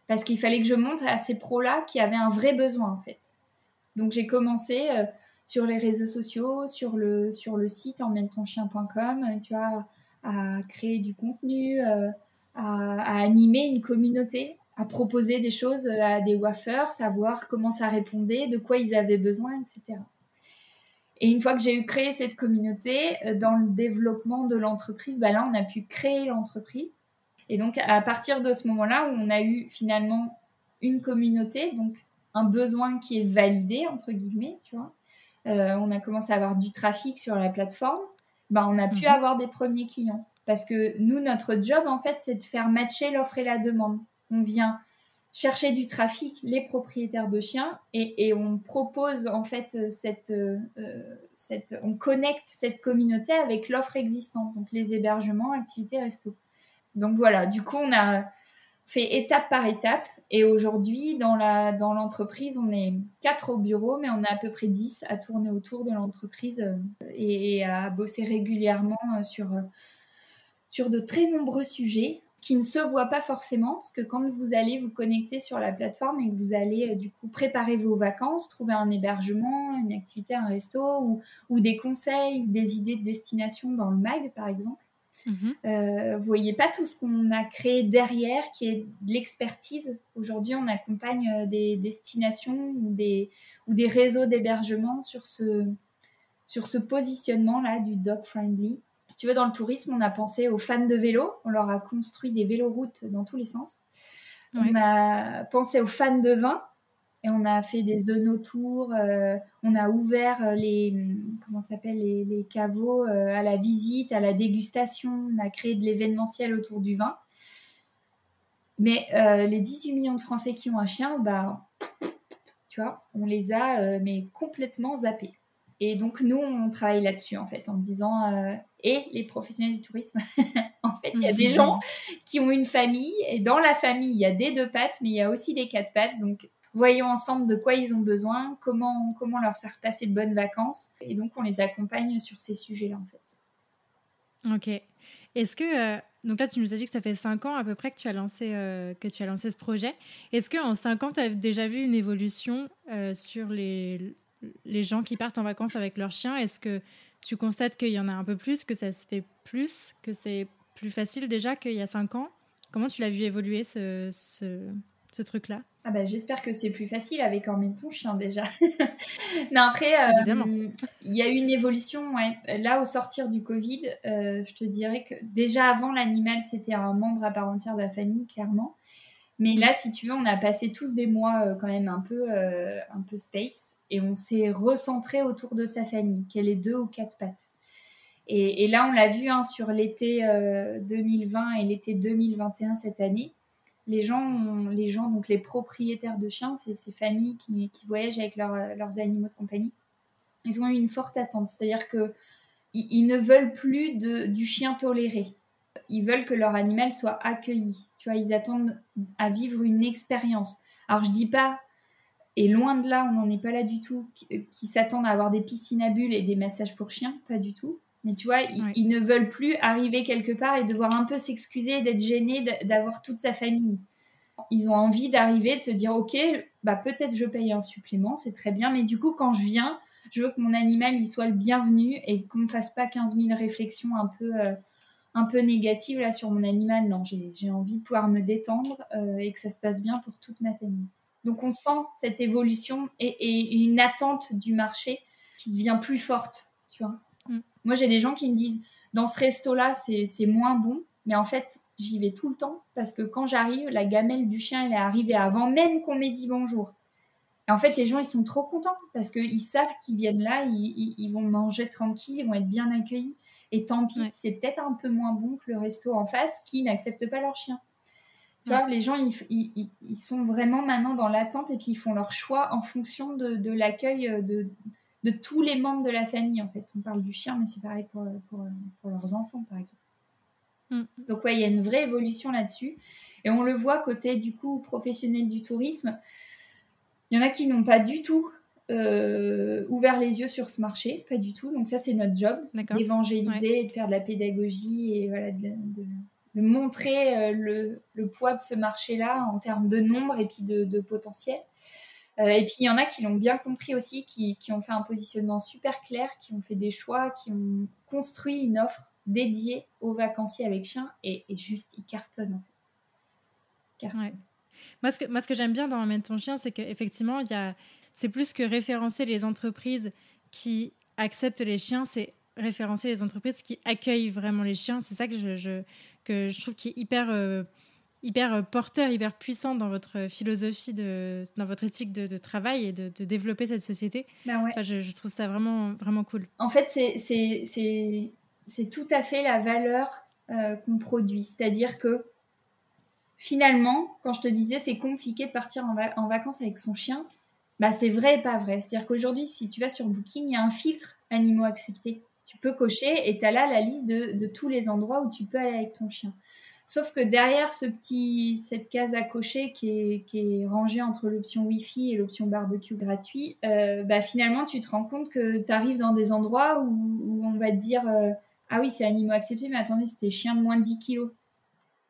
Parce qu'il fallait que je montre à ces pros-là qui avaient un vrai besoin, en fait. Donc, j'ai commencé euh, sur les réseaux sociaux, sur le, sur le site emmène-ton-chien.com, tu vois, à créer du contenu, à, à, animer une communauté à proposer des choses à des wafers, savoir comment ça répondait, de quoi ils avaient besoin, etc. Et une fois que j'ai eu créé cette communauté, euh, dans le développement de l'entreprise, bah là, on a pu créer l'entreprise. Et donc, à partir de ce moment-là, où on a eu finalement une communauté, donc un besoin qui est validé, entre guillemets, tu vois, euh, on a commencé à avoir du trafic sur la plateforme, bah, on a pu mhm. avoir des premiers clients. Parce que nous, notre job, en fait, c'est de faire matcher l'offre et la demande on vient chercher du trafic, les propriétaires de chiens, et, on propose en fait euh, euh, cette, on connecte cette communauté avec l'offre existante, donc les hébergements, activités, resto. Donc voilà, du coup on a fait étape par étape, et aujourd'hui dans dans l'entreprise on est quatre au bureau, mais on a à peu près 10 à tourner autour de l'entreprise euh, et, à bosser régulièrement sur sur de très nombreux sujets qui ne se voient pas forcément, parce que quand vous allez vous connecter sur la plateforme et que vous allez euh, du coup préparer vos vacances, trouver un hébergement, une activité, un resto, ou, des conseils, ou des idées de destination dans le mag par exemple, mhm. euh, vous voyez pas tout ce qu'on a créé derrière, qui est de l'expertise. Aujourd'hui, on accompagne euh, des destinations ou des, ou des réseaux d'hébergement sur ce, sur ce positionnement-là du dog friendly si tu veux, dans le tourisme, on a pensé aux fans de vélo. On leur a construit des véloroutes dans tous les sens. On a pensé aux fans de vin et on a fait des zones autour. Euh, on a ouvert euh, les comment s'appelle les, caveaux euh, à la visite, à la dégustation. On a créé de l'événementiel autour du vin. Mais les 18 millions de Français qui ont un chien, bah, tu vois, on les a mais complètement zappés. Et donc, nous, on travaille là-dessus, en fait, en disant, euh, et les professionnels du tourisme, (laughs) en fait, il y a des gens qui ont une famille, et dans la famille, il y a des deux pattes, mais il y a aussi des quatre pattes. Donc, voyons ensemble de quoi ils ont besoin, comment, comment leur faire passer de bonnes vacances. Et donc, on les accompagne sur ces sujets-là, en fait. Ok. Est-ce que, euh, donc là, tu nous as dit que ça fait cinq ans à peu près que tu as lancé, euh, que tu as lancé ce projet. Est-ce qu'en cinq ans, tu as déjà vu une évolution euh, sur les, les gens qui partent en vacances avec leurs chiens? Est-ce que tu constates qu'il y en a un peu plus, que ça se fait plus, que c'est plus facile déjà qu'il y a cinq ans? Comment tu l'as vu évoluer ce, ce, ce truc-là ah bah, j'espère que c'est plus facile avec Emmène ton chien déjà. (laughs) non, après, euh, il y a eu une évolution. Ouais. Là, au sortir du Covid, euh, je te dirais que déjà avant, l'animal, c'était un membre à part entière de la famille, clairement. Mais là, si tu veux, on a passé tous des mois euh, quand même un peu, un peu space et on s'est recentré autour de sa famille, qu'elle ait deux ou quatre pattes. Et, et là, on l'a vu hein, sur l'été 2020 et l'été 2021 cette année les gens, les gens, donc les propriétaires de chiens, c'est ces familles qui, voyagent avec leurs animaux de compagnie, ils ont eu une forte attente. C'est-à-dire que ils, ne veulent plus de, du chien toléré. Ils veulent que leur animal soit accueilli. Tu vois, ils attendent à vivre une expérience. Alors je dis pas, et loin de là, on n'en est pas là du tout, qui s'attendent à avoir des piscines à bulles et des massages pour chiens, pas du tout. Mais tu vois, ils, ne veulent plus arriver quelque part et devoir un peu s'excuser, d'être gênés, d'avoir toute sa famille. Ils ont envie d'arriver, de se dire, ok, bah peut-être je paye un supplément, c'est très bien, mais du coup, quand je viens, je veux que mon animal il soit le bienvenu et qu'on ne fasse pas 15 000 réflexions un peu, euh, un peu négatives là sur mon animal. Non, j'ai envie de pouvoir me détendre euh, et que ça se passe bien pour toute ma famille. Donc on sent cette évolution et, et une attente du marché qui devient plus forte, tu vois. Moi, j'ai des gens qui me disent dans ce resto-là, c'est moins bon, mais en fait, j'y vais tout le temps parce que quand j'arrive, la gamelle du chien, elle est arrivée avant même qu'on m'ait dit bonjour. Et en fait, les gens, ils sont trop contents parce qu'ils savent qu'ils viennent là, ils, vont manger tranquille, ils vont être bien accueillis. Et tant pis, c'est peut-être un peu moins bon que le resto en face qui n'accepte pas leur chien. Tu vois, les gens, ils, ils, sont vraiment maintenant dans l'attente et puis ils font leur choix en fonction de, de l'accueil euh, de, de tous les membres de la famille, en fait. On parle du chien, mais c'est pareil pour, leurs enfants, par exemple. Mm. Donc, ouais, il y a une vraie évolution là-dessus. Et on le voit côté, du coup, professionnel du tourisme. Il y en a qui n'ont pas du tout euh, ouvert les yeux sur ce marché, pas du tout. Donc, ça, c'est notre job, d'évangéliser, de faire de la pédagogie et voilà, de, montrer euh, le, poids de ce marché-là en termes de nombre et puis de potentiel. Euh, et puis il y en a qui l'ont bien compris aussi, qui, ont fait un positionnement super clair, qui ont fait des choix, qui ont construit une offre dédiée aux vacanciers avec chiens et, juste ils cartonnent en fait. Moi, ce que, que j'aime bien dans Emmène ton chien, c'est qu'effectivement, c'est plus que référencer les entreprises qui acceptent les chiens, c'est référencer les entreprises qui accueillent vraiment les chiens. C'est ça que je, que je trouve qui est hyper euh, hyper euh, porteur, hyper puissant dans votre philosophie, de, dans votre éthique de, travail et de, développer cette société. Ben ouais. je, trouve ça vraiment, vraiment cool. En fait, c'est tout à fait la valeur euh, qu'on produit. C'est-à-dire que finalement, quand je te disais c'est compliqué de partir en, en, vacances avec son chien, bah c'est vrai et pas vrai. C'est-à-dire qu'aujourd'hui, si tu vas sur Booking, il y a un filtre animaux acceptés. Tu peux cocher et tu as là la liste de, de tous les endroits où tu peux aller avec ton chien. Sauf que derrière ce petit, cette case à cocher qui est, qui est rangée entre l'option Wi-Fi et l'option barbecue gratuit, euh, bah finalement, tu te rends compte que tu arrives dans des endroits où, on va te dire euh, Ah oui, c'est animaux acceptés, mais attendez, c'était chien de moins de 10 kilos.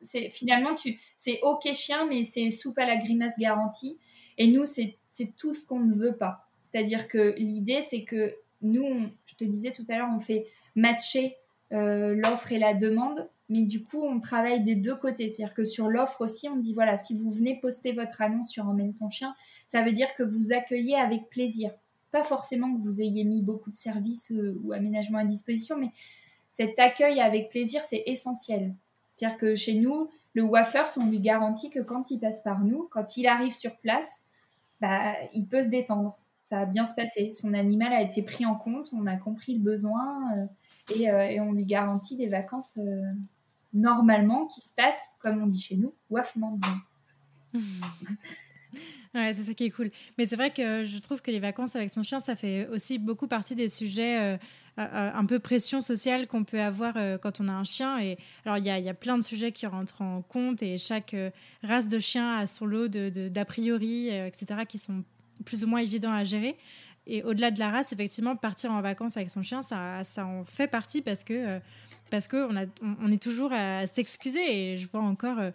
C'est, finalement, tu, c'est OK chien, mais c'est soupe à la grimace garantie. Et nous, c'est, c'est tout ce qu'on ne veut pas. C'est-à-dire que l'idée, c'est que nous, je te disais tout à l'heure, on fait matcher euh, l'offre et la demande mais du coup, on travaille des deux côtés. C'est-à-dire que sur l'offre aussi, on dit voilà, si vous venez poster votre annonce sur Emmène ton chien, ça veut dire que vous accueillez avec plaisir. Pas forcément que vous ayez mis beaucoup de services euh, ou aménagements à disposition, mais cet accueil avec plaisir, c'est essentiel. C'est-à-dire que chez nous, le waffers, on lui garantit que quand il passe par nous, quand il arrive sur place, bah, il peut se détendre. Ça va bien se passer. Son animal a été pris en compte, on a compris le besoin euh, euh, et, on lui garantit des vacances normalement qui se passe, comme on dit chez nous, wafement bien. (laughs) Ouais, c'est ça qui est cool. Mais c'est vrai que je trouve que les vacances avec son chien, ça fait aussi beaucoup partie des sujets euh, un peu pression sociale qu'on peut avoir quand on a un chien. Et alors, il y a, plein de sujets qui rentrent en compte et chaque race de chien a son lot d'a priori, etc., qui sont plus ou moins évidents à gérer. Et au-delà de la race, effectivement, partir en vacances avec son chien, ça en fait partie parce que parce qu'on on, est toujours à s'excuser. Et je vois encore, euh,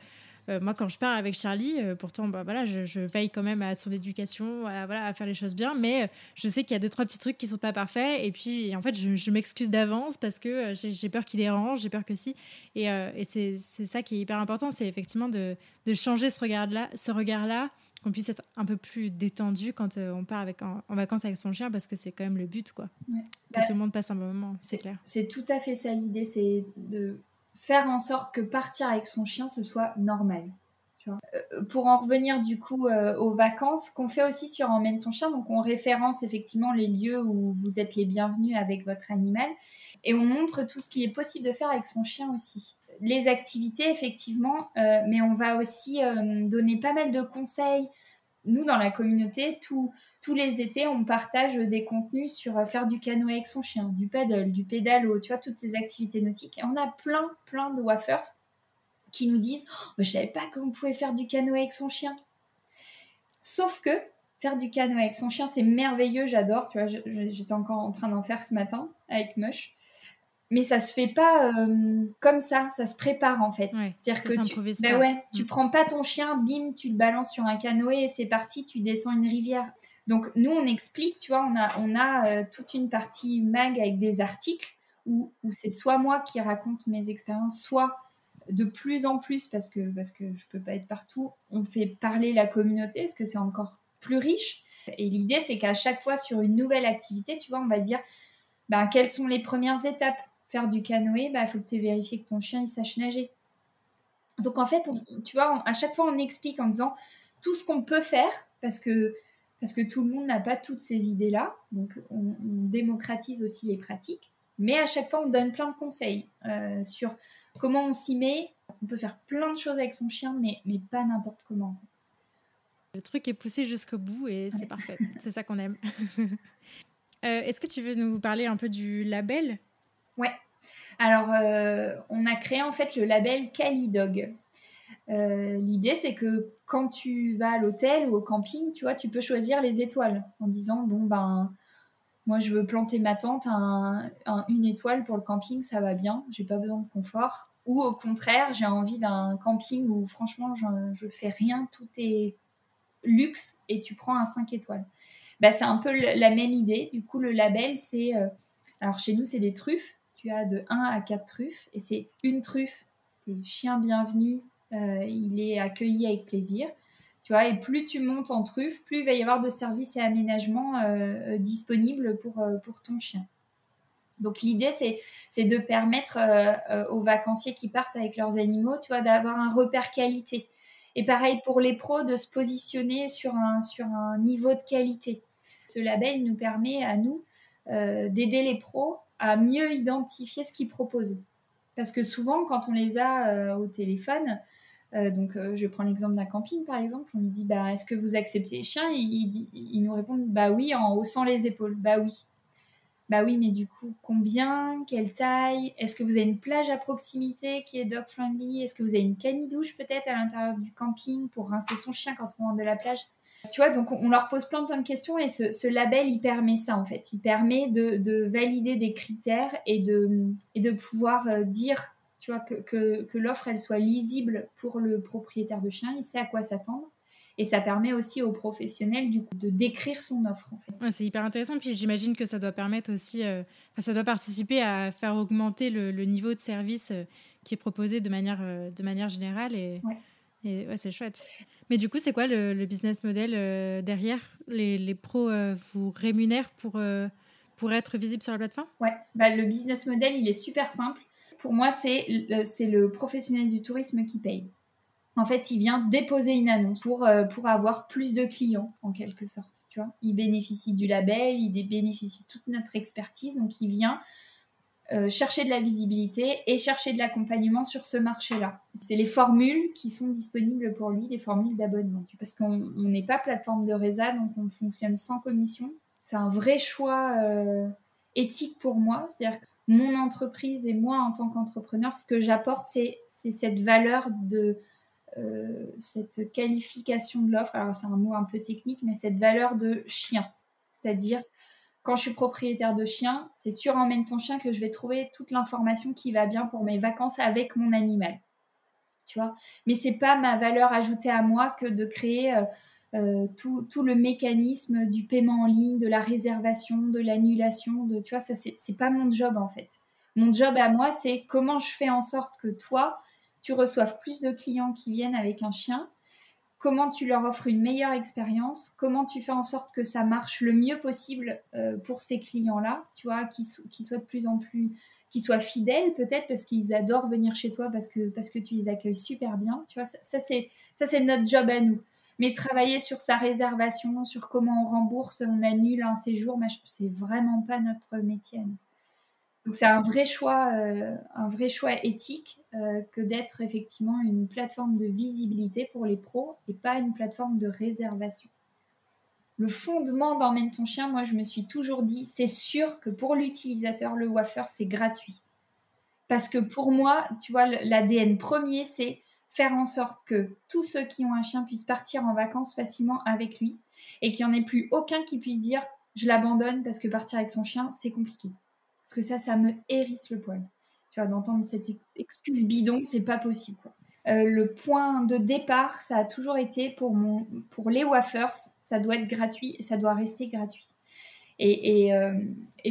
euh, moi, quand je pars avec Charlie, euh, pourtant, bah, voilà, je, veille quand même à son éducation, à, voilà, à faire les choses bien, mais je sais qu'il y a deux, trois petits trucs qui sont pas parfaits. Et puis, en fait, je, m'excuse d'avance parce que j'ai peur qu'il dérange, j'ai peur que si. Et, c'est ça qui est hyper important, c'est effectivement de, de changer ce regard-là, ce regard-là qu'on puisse être un peu plus détendu quand euh, on part avec, en, vacances avec son chien parce que c'est quand même le but quoi. Que bah, tout le monde passe un bon moment, c'est clair. C'est tout à fait ça l'idée, c'est de faire en sorte que partir avec son chien ce soit normal. Euh, pour en revenir du coup euh, aux vacances, qu'on fait aussi sur Emmène ton chien, donc on référence effectivement les lieux où vous êtes les bienvenus avec votre animal et on montre tout ce qui est possible de faire avec son chien aussi les activités, effectivement, euh, mais on va aussi euh, donner pas mal de conseils. Nous, dans la communauté, tous les étés, on partage des contenus sur euh, faire du canoë avec son chien, du paddle, du pédalo, tu vois, toutes ces activités nautiques. Et on a plein, plein de waffers qui nous disent oh, Je savais pas qu'on pouvait faire du canoë avec son chien. Sauf que faire du canoë avec son chien, c'est merveilleux, j'adore. Tu vois, j'étais encore en train d'en faire ce matin avec Mush mais ça se fait pas euh, comme ça, ça se prépare en fait. C'est-à-dire que tu, ben ouais, tu prends pas ton chien, bim, tu le balances sur un canoë et c'est parti, tu descends une rivière. Donc nous on explique, tu vois, on a, on a euh, toute une partie mag avec des articles où, où c'est soit moi qui raconte mes expériences, soit de plus en plus parce que parce que je peux pas être partout, on fait parler la communauté parce que c'est encore plus riche. Et l'idée c'est qu'à chaque fois sur une nouvelle activité, tu vois, on va dire ben, quelles sont les premières étapes? Faire du canoë, il bah, faut que tu aies vérifié que ton chien il sache nager. Donc en fait, tu vois, à chaque fois on explique en disant tout ce qu'on peut faire parce que parce que tout le monde n'a pas toutes ces idées-là. Donc on, démocratise aussi les pratiques. Mais à chaque fois, on donne plein de conseils euh, sur comment on s'y met. On peut faire plein de choses avec son chien, mais, mais pas n'importe comment. Le truc est poussé jusqu'au bout et c'est parfait. c'est ça qu'on aime. (laughs) Euh, est-ce que tu veux nous parler un peu du label? Ouais. Alors, euh, on a créé en fait le label Calidog. Euh, L'idée, c'est que quand tu vas à l'hôtel ou au camping, tu vois, tu peux choisir les étoiles en disant bon ben, moi je veux planter ma tente à, une étoile pour le camping, ça va bien, j'ai pas besoin de confort. Ou au contraire, j'ai envie d'un camping où franchement je, je fais rien, tout est luxe et tu prends un 5 étoiles. Bah, c'est un peu la même idée. Du coup, le label, c'est. Euh, alors, chez nous, c'est des truffes de 1 à 4 truffes et c'est une truffe, c'est chien bienvenu, euh, il est accueilli avec plaisir. Tu vois, et plus tu montes en truffe, plus il va y avoir de services et aménagements euh, euh, disponibles pour, pour ton chien. Donc l'idée, c'est de permettre aux vacanciers qui partent avec leurs animaux, tu vois, d'avoir un repère qualité. Et pareil pour les pros, de se positionner sur un, sur un niveau de qualité. Ce label nous permet à nous d'aider les pros à mieux identifier ce qu'ils proposent. Parce que souvent, quand on les a euh, au téléphone, euh, donc euh, je prends l'exemple d'un camping par exemple, on lui dit bah, est-ce que vous acceptez les chiens ils, nous répondent bah oui en haussant les épaules, bah oui. Bah oui, mais du coup, combien? Quelle taille? Est-ce que vous avez une plage à proximité qui est dog friendly Est-ce que vous avez une canne-douche peut-être à l'intérieur du camping pour rincer son chien quand on rentre de la plage? Tu vois, donc on leur pose plein plein de questions et ce, label, il permet ça en fait. Il permet de, valider des critères et de, et de pouvoir euh, dire, tu vois, que, que, l'offre, elle soit lisible pour le propriétaire de chien. Il sait à quoi s'attendre. Et ça permet aussi aux professionnels du coup, de décrire son offre. En fait. c'est hyper intéressant. Puis j'imagine que ça doit permettre aussi, euh, ça doit participer à faire augmenter le, niveau de service euh, qui est proposé de manière, de manière générale. Et, ouais, c'est chouette. Mais du coup, c'est quoi le, business model euh, derrière les, les, pros euh, vous rémunèrent pour, euh, pour être visible sur la plateforme? Ouais, bah, le business model, il est super simple. Pour moi, c'est le, le professionnel du tourisme qui paye. En fait, il vient déposer une annonce pour, pour avoir plus de clients, en quelque sorte. Tu vois il bénéficie du label, il bénéficie de toute notre expertise. Donc, il vient euh, chercher de la visibilité et chercher de l'accompagnement sur ce marché-là. C'est les formules qui sont disponibles pour lui, les formules d'abonnement. Parce qu'on n'est pas plateforme de résa, donc on fonctionne sans commission. C'est un vrai choix euh, éthique pour moi. C'est-à-dire que mon entreprise et moi en tant qu'entrepreneur, ce que j'apporte, c'est cette valeur de euh, cette qualification de l'offre. Alors c'est un mot un peu technique, mais cette valeur de chien. C'est-à-dire quand je suis propriétaire de chien, c'est sur Emmène ton chien que je vais trouver toute l'information qui va bien pour mes vacances avec mon animal. Tu vois? Mais c'est pas ma valeur ajoutée à moi que de créer euh, euh, tout, tout, le mécanisme du paiement en ligne, de la réservation, de l'annulation. De, tu vois, ça, c'est pas mon job en fait. Mon job à moi, c'est comment je fais en sorte que toi, tu reçoives plus de clients qui viennent avec un chien comment tu leur offres une meilleure expérience, comment tu fais en sorte que ça marche le mieux possible euh, pour ces clients-là, tu vois, qui, soient de plus en plus, qui soient fidèles peut-être parce qu'ils adorent venir chez toi parce que, parce que tu les accueilles super bien, tu vois, ça, ça c'est notre job à nous. Mais travailler sur sa réservation, sur comment on rembourse, on annule un séjour, c'est vraiment pas notre métier. Donc c'est un vrai choix, euh, éthique euh, que d'être effectivement une plateforme de visibilité pour les pros et pas une plateforme de réservation. Le fondement d'emmène ton chien, moi je me suis toujours dit, c'est sûr que pour l'utilisateur, le wafer c'est gratuit. Parce que pour moi, tu vois, l'ADN premier, c'est faire en sorte que tous ceux qui ont un chien puissent partir en vacances facilement avec lui et qu'il n'y en ait plus aucun qui puisse dire je l'abandonne parce que partir avec son chien, c'est compliqué. Parce que ça, ça me hérisse le poil. Tu vois, d'entendre cette excuse bidon, c'est pas possible. Euh, le point de départ, ça a toujours été pour, les wafers, ça doit être gratuit et ça doit rester gratuit. Et, euh,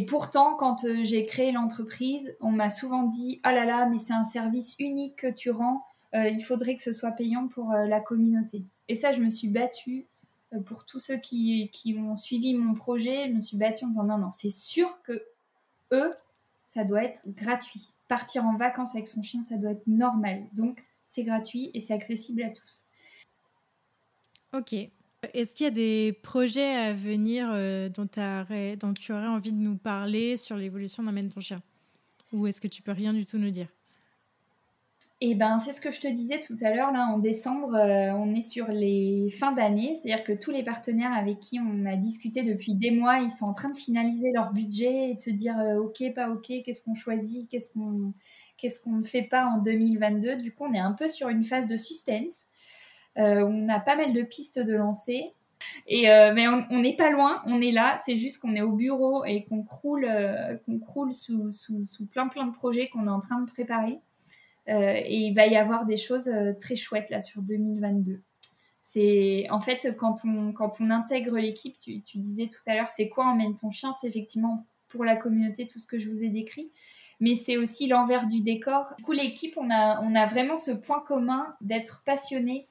pourtant, quand euh, j'ai créé l'entreprise, on m'a souvent dit Oh là là, mais c'est un service unique que tu rends, il faudrait que ce soit payant pour la communauté. Et ça, je me suis battue pour tous ceux qui ont suivi mon projet. Je me suis battue en disant Non, non, c'est sûr que eux, ça doit être gratuit. Partir en vacances avec son chien, ça doit être normal. Donc, c'est gratuit et c'est accessible à tous. Ok. Est-ce qu'il y a des projets à venir euh, dont, dont, tu aurais envie de nous parler sur l'évolution d'Emmène ton chien? Ou est-ce que tu peux rien du tout nous dire? Eh ben, c'est ce que je te disais tout à l'heure. Là, en décembre, euh, on est sur les fins d'année, c'est-à-dire que tous les partenaires avec qui on a discuté depuis des mois, ils sont en train de finaliser leur budget et de se dire euh, ok, pas ok, qu'est-ce qu'on choisit, qu'est-ce qu'on qu'est-ce qu'on ne fait pas en 2022. Du coup, on est un peu sur une phase de suspense. Euh, on a pas mal de pistes de lancer. Et mais on n'est pas loin, on est là. C'est juste qu'on est au bureau et qu'on croule, qu'on croule sous, sous, sous plein plein de projets qu'on est en train de préparer. Euh, et il va y avoir des choses euh, très chouettes là sur 2022. C'est en fait quand on, quand on intègre l'équipe, tu, disais tout à l'heure, c'est quoi emmène ton chien? C'est effectivement pour la communauté tout ce que je vous ai décrit mais c'est aussi l'envers du décor. Du coup, l'équipe, on a, on a vraiment ce point commun d'être passionné.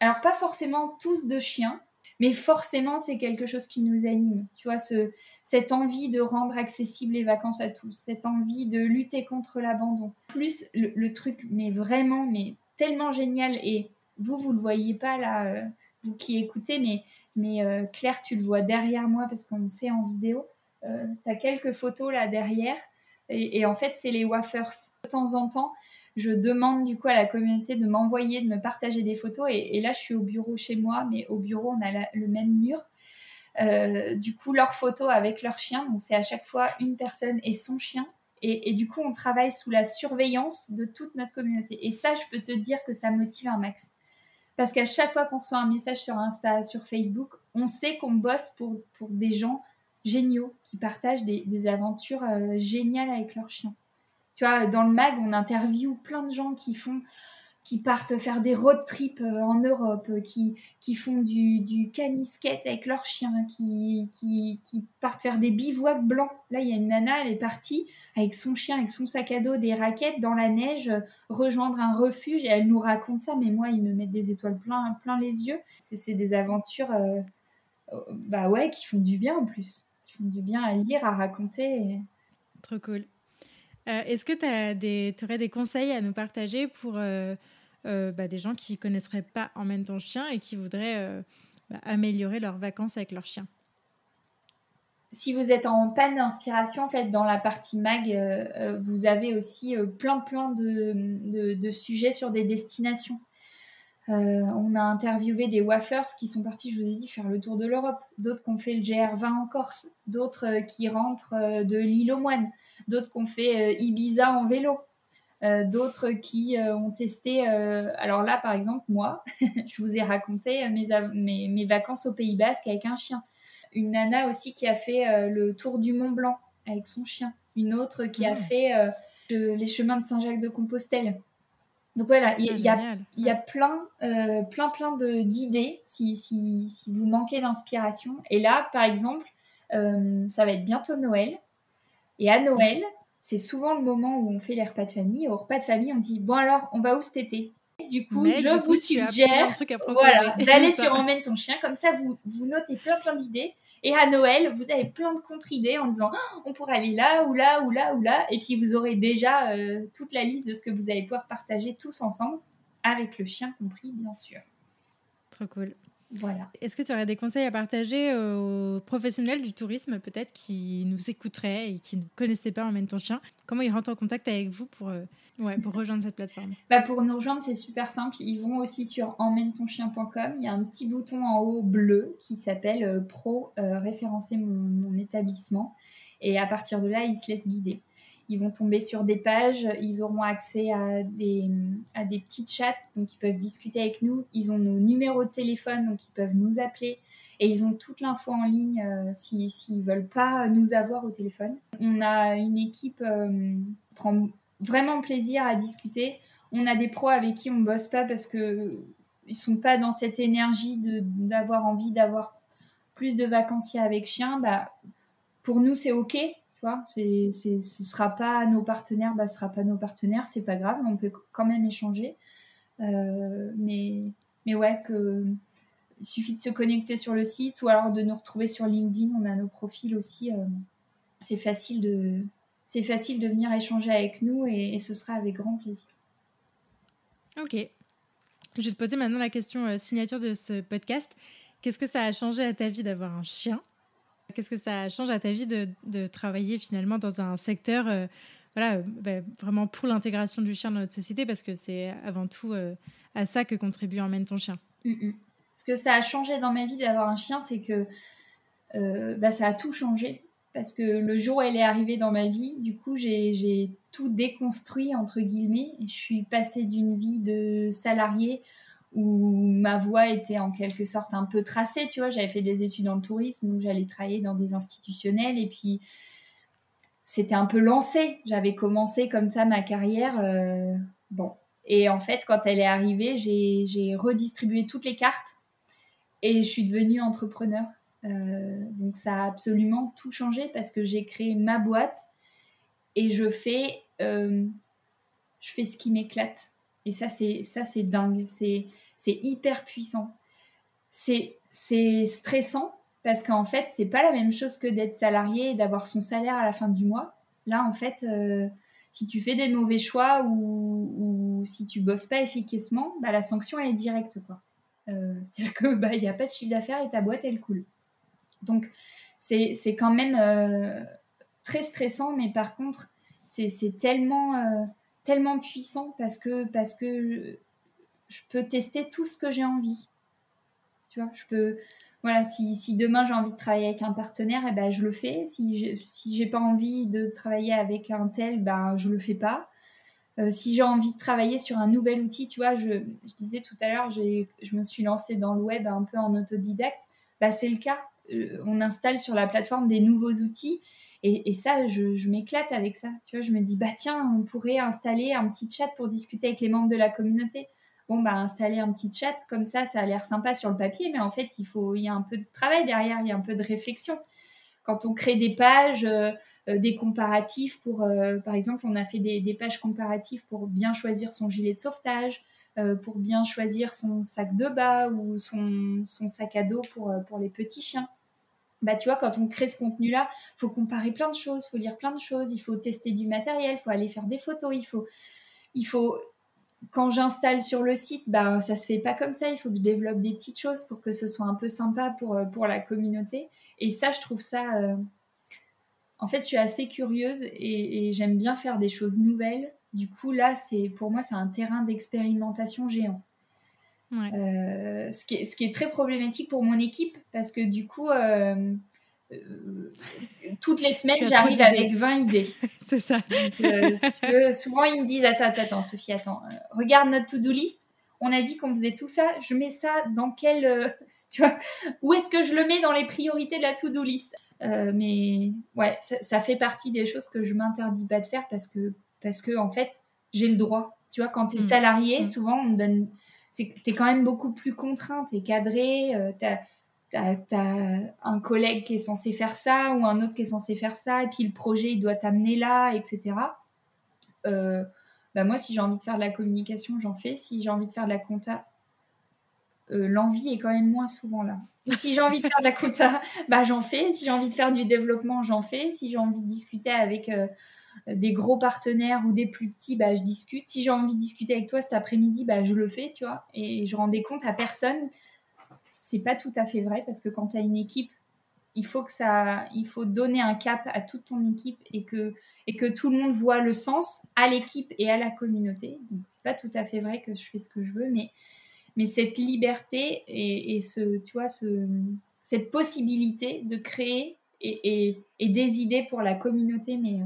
Alors, pas forcément tous de chiens, mais forcément, c'est quelque chose qui nous anime. Tu vois, ce, cette envie de rendre accessibles les vacances à tous, cette envie de lutter contre l'abandon. Plus le, truc, mais vraiment, mais tellement génial. Et vous, vous le voyez pas là, euh, vous qui écoutez, mais, mais euh, Claire, tu le vois derrière moi parce qu'on sait en vidéo. Euh, tu as quelques photos là derrière. Et, et en fait, c'est les wafers. De temps en temps, je demande du coup à la communauté de m'envoyer, de me partager des photos. Et, là, je suis au bureau chez moi, mais au bureau, on a le même mur. Euh, du coup, leurs photos avec leur chien. Donc, c'est à chaque fois une personne et son chien. Et, du coup, on travaille sous la surveillance de toute notre communauté. Et ça, je peux te dire que ça motive un max. Parce qu'à chaque fois qu'on reçoit un message sur Insta, sur Facebook, on sait qu'on bosse pour, pour des gens géniaux qui partagent des, aventures euh, géniales avec leurs chiens. Tu vois, dans le mag, on interviewe plein de gens qui font qui partent faire des road trips euh, en Europe, euh, qui, qui font du, du canisquette avec leurs chiens, qui, qui, qui, partent faire des bivouacs blancs. Là, il y a une nana, elle est partie avec son chien, avec son sac à dos, des raquettes dans la neige, rejoindre un refuge et elle nous raconte ça. Mais moi, ils me mettent des étoiles plein, plein les yeux. C'est des aventures euh, bah ouais, qui font du bien en plus, qui font du bien à lire, à raconter. Trop cool. Euh, est-ce que tu aurais des conseils à nous partager pour euh, euh, bah, des gens qui ne connaîtraient pas Emmène ton chien et qui voudraient bah, améliorer leurs vacances avec leur chien? Si vous êtes en panne d'inspiration, en dans la partie mag, vous avez aussi plein, plein de, sujets sur des destinations. On a interviewé des wafers qui sont partis, je vous ai dit, faire le tour de l'Europe. D'autres qui ont fait le GR20 en Corse. D'autres qui rentrent de l'île aux moines. D'autres qui ont fait Ibiza en vélo. Euh, d'autres qui euh, ont testé. Euh, alors là, par exemple, moi, (laughs) je vous ai raconté mes, mes, vacances au Pays Basque avec un chien. Une nana aussi qui a fait le tour du Mont Blanc avec son chien. Une autre qui a ah. fait les chemins de Saint-Jacques de Compostelle. Donc voilà, il y, a, y, a plein, plein, plein d'idées si, si, si, vous manquez d'inspiration. Et là, par exemple, ça va être bientôt Noël. Et à Noël, c'est souvent le moment où on fait les repas de famille. Au repas de famille, on dit Bon, alors, on va où cet été? Du coup, je vous suggère (laughs) d'aller sur Emmène ton chien. Comme ça, vous, vous notez plein, plein d'idées. Et à Noël, vous avez plein de contre-idées en disant oh, on pourrait aller là, ou là, ou là, ou là. Et puis, vous aurez déjà euh, toute la liste de ce que vous allez pouvoir partager tous ensemble, avec le chien compris, bien sûr. Trop cool. Voilà. Est-ce que tu aurais des conseils à partager aux professionnels du tourisme, peut-être, qui nous écouteraient et qui ne connaissaient pas Emmène ton chien? Comment ils rentrent en contact avec vous pour, euh, ouais, pour rejoindre cette plateforme? Bah Pour nous rejoindre, c'est super simple. Ils vont aussi sur emmène-ton-chien.com. Il y a un petit bouton en haut bleu qui s'appelle euh, Pro, euh, référencer mon, mon établissement. Et à partir de là, ils se laissent guider ils vont tomber sur des pages, ils auront accès à des, à des petits chats, donc ils peuvent discuter avec nous. Ils ont nos numéros de téléphone, donc ils peuvent nous appeler. Et ils ont toute l'info en ligne euh, s'ils ne veulent pas nous avoir au téléphone. On a une équipe euh, qui prend vraiment plaisir à discuter. On a des pros avec qui on ne bosse pas parce qu'ils ne sont pas dans cette énergie d'avoir envie d'avoir plus de vacanciers avec chien. Bah, pour nous, c'est OK tu vois, sera pas nos partenaires, bah, ce sera pas nos partenaires, c'est pas grave, on peut quand même échanger. Euh, mais, mais ouais, que, il suffit de se connecter sur le site ou alors de nous retrouver sur LinkedIn, on a nos profils aussi. Euh, c'est facile de, c'est facile de venir échanger avec nous et, ce sera avec grand plaisir. Ok. Je vais te poser maintenant la question euh, signature de ce podcast. Qu'est-ce que ça a changé à ta vie d'avoir un chien? Qu'est-ce que ça change à ta vie de, travailler finalement dans un secteur euh, voilà, bah, vraiment pour l'intégration du chien dans notre société parce que c'est avant tout euh, à ça que contribue Emmène ton chien? Mm, mm. Ce que ça a changé dans ma vie d'avoir un chien, c'est que euh, bah, ça a tout changé. Parce que le jour où elle est arrivée dans ma vie, du coup, j'ai tout déconstruit, entre guillemets. Et je suis passée d'une vie de salarié où ma voie était en quelque sorte un peu tracée, tu vois. J'avais fait des études en tourisme, donc j'allais travailler dans des institutionnels et puis c'était un peu lancé. J'avais commencé comme ça ma carrière. Euh, bon. Et en fait, quand elle est arrivée, j'ai redistribué toutes les cartes et je suis devenue entrepreneur. Euh, donc ça a absolument tout changé parce que j'ai créé ma boîte et je fais, euh, je fais ce qui m'éclate. Et ça, c'est ça, c'est dingue. C'est c'est hyper puissant. C'est c'est stressant parce qu'en fait, c'est pas la même chose que d'être salarié et d'avoir son salaire à la fin du mois. Là, en fait, euh, si tu fais des mauvais choix ou, si tu bosses pas efficacement, bah, la sanction elle est directe quoi. Euh, (laughs) c'est-à-dire que bah a pas de chiffre d'affaires et ta boîte elle coule. Donc c'est quand même euh, très stressant, mais par contre c'est tellement tellement puissant parce que, parce que je peux tester tout ce que j'ai envie. Tu vois, je peux. Voilà, si, si demain j'ai envie de travailler avec un partenaire, eh ben, je le fais. Si j'ai si pas envie de travailler avec un tel, ben, je le fais pas. Euh, si j'ai envie de travailler sur un nouvel outil, tu vois, je, je disais tout à l'heure, je me suis lancée dans le web un peu en autodidacte. Bah, c'est le cas. Euh, on installe sur la plateforme des nouveaux outils et, ça, je, m'éclate avec ça. Tu vois, je me dis, bah tiens, on pourrait installer un petit chat pour discuter avec les membres de la communauté. Bon, bah installer un petit chat, comme ça, ça a l'air sympa sur le papier, mais en fait, il, faut, il y a un peu de travail derrière, il y a un peu de réflexion. Quand on crée des pages, euh, euh, des comparatifs pour, euh, par exemple, on a fait des, pages comparatives pour bien choisir son gilet de sauvetage, pour bien choisir son sac de bas ou son, son sac à dos pour, pour les petits chiens bah, tu vois, quand on crée ce contenu-là, il faut comparer plein de choses, il faut lire plein de choses, il faut tester du matériel, il faut aller faire des photos, il faut, il faut quand j'installe sur le site, bah, ça se fait pas comme ça, il faut que je développe des petites choses pour que ce soit un peu sympa pour, euh, pour la communauté. Et ça, je trouve ça, euh, en fait, je suis assez curieuse et, j'aime bien faire des choses nouvelles. Du coup, là, c'est pour moi, c'est un terrain d'expérimentation géant. Euh, ce, qui est, ce, qui est, très problématique pour mon équipe parce que du coup, euh, euh, toutes les semaines, j'arrive avec 20 idées. (laughs) c'est ça. souvent, ils me disent Attends, attends, Sophie, attends, regarde notre to-do list. On a dit qu'on faisait tout ça. Je mets ça dans quel. (laughs) tu vois, où est-ce que je le mets dans les priorités de la to-do list? Mais ouais, ça, fait partie des choses que je m'interdis pas de faire parce que, parce que en fait, j'ai le droit. Tu vois, quand tu es mm. salarié, mm. souvent, on me donne. Quand même beaucoup plus contraint, tu es cadré, euh, tu as, un collègue qui est censé faire ça ou un autre qui est censé faire ça, et puis le projet, il doit t'amener là, etc. Euh, bah moi, si j'ai envie de faire de la communication, j'en fais. Si j'ai envie de faire de la compta, l'envie est quand même moins souvent là si j'ai envie de faire de la compta, (laughs) bah, j'en fais. Si j'ai envie de faire du développement, j'en fais. Si j'ai envie de discuter avec euh, des gros partenaires ou des plus petits, bah, je discute. Si j'ai envie de discuter avec toi cet après-midi, bah, je le fais, tu vois. Et je rendais compte à personne. C'est pas tout à fait vrai parce que quand tu as une équipe, il faut que ça, il faut donner un cap à toute ton équipe et que, et que tout le monde voit le sens à l'équipe et à la communauté. Donc c'est pas tout à fait vrai que je fais ce que je veux, mais mais cette liberté et, ce, tu vois, ce, cette possibilité de créer et, des idées pour la communauté, mais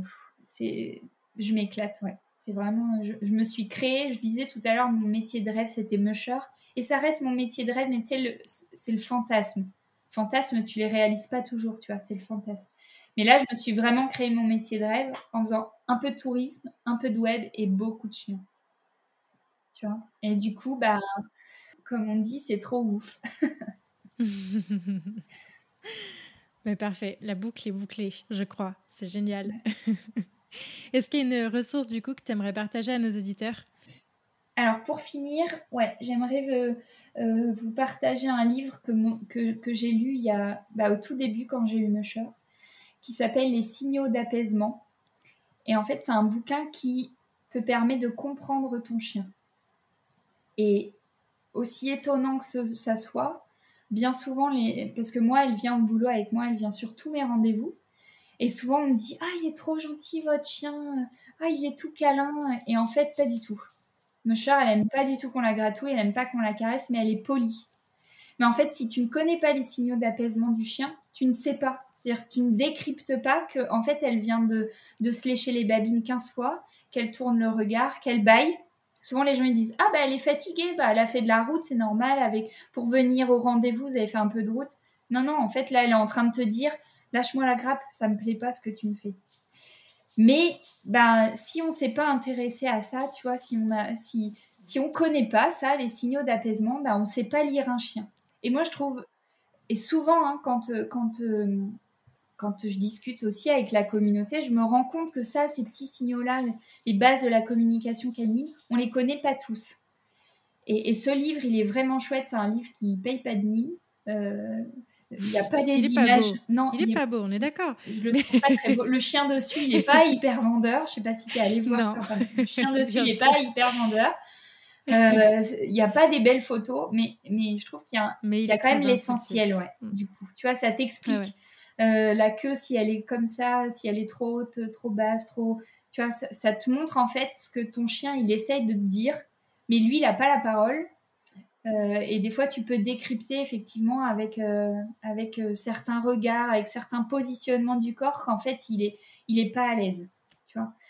c'est, je m'éclate, ouais. C'est vraiment, je, me suis créée, je disais tout à l'heure, mon métier de rêve, c'était musher. Et ça reste mon métier de rêve, mais tu sais, c'est le fantasme. Fantasme, tu les réalises pas toujours, tu vois, c'est le fantasme. Mais là, je me suis vraiment créé mon métier de rêve en faisant un peu de tourisme, un peu de web et beaucoup de chiens. Tu vois? Et du coup, bah, comme on dit, c'est trop ouf. (laughs) Mais parfait, la boucle est bouclée, je crois. C'est génial. (laughs) Est-ce qu'il y a une ressource du coup que tu aimerais partager à nos auditeurs? Alors pour finir, ouais, j'aimerais euh, euh, vous partager un livre que, que, j'ai lu il y a, bah, au tout début quand j'ai eu Musher, qui s'appelle Les signaux d'apaisement. Et en fait, c'est un bouquin qui te permet de comprendre ton chien. Et aussi étonnant que ça soit, bien souvent, parce que moi, elle vient au boulot avec moi, elle vient sur tous mes rendez-vous. Et souvent, on me dit Ah, il est trop gentil, votre chien. Ah, il est tout câlin. Et en fait, pas du tout. Musher, elle aime pas du tout qu'on la gratouille, elle aime pas qu'on la caresse, mais elle est polie. Mais en fait, si tu ne connais pas les signaux d'apaisement du chien, tu ne sais pas. C'est-à-dire tu ne décryptes pas que en fait, elle vient de, de se lécher les babines 15 fois, qu'elle tourne le regard, qu'elle baille, Souvent, les gens disent Ah, bah, elle est fatiguée, bah, elle a fait de la route, c'est normal. Avec... Pour venir au rendez-vous, vous avez fait un peu de route. Non, non, en fait, là, elle est en train de te dire Lâche-moi la grappe, ça me plaît pas ce que tu me fais. Mais ben, si on ne s'est pas intéressé à ça, tu vois, si on a, si, si on connaît pas ça, les signaux d'apaisement, ben, on ne sait pas lire un chien. Et moi, je trouve, et souvent, hein, quand, quand, euh, quand je discute aussi avec la communauté, je me rends compte que ça, ces petits signaux-là, les bases de la communication canine, on les connaît pas tous. Et, ce livre, il est vraiment chouette. C'est un livre qui paye pas de mine. Euh, il n'y a pas des il images. Pas non, il, n'est pas beau, on est d'accord. Je le trouve pas très beau. Le chien dessus, il n'est pas (laughs) hyper vendeur. Je sais pas si tu es allé voir. le chien (laughs) dessus, il n'est pas hyper vendeur. Euh, il n'y a pas des belles photos, mais, mais je trouve qu'il y a, il y a quand même l'essentiel, ouais, mm. du coup. Tu vois, ça t'explique. Euh, la queue, si elle est comme ça, si elle est trop haute, trop basse, trop... Tu vois, ça, te montre en fait ce que ton chien, il essaye de te dire, mais lui, il n'a pas la parole. Euh, et des fois, tu peux décrypter effectivement avec, euh, avec certains regards, avec certains positionnements du corps qu'en fait, il n'est il est pas à l'aise.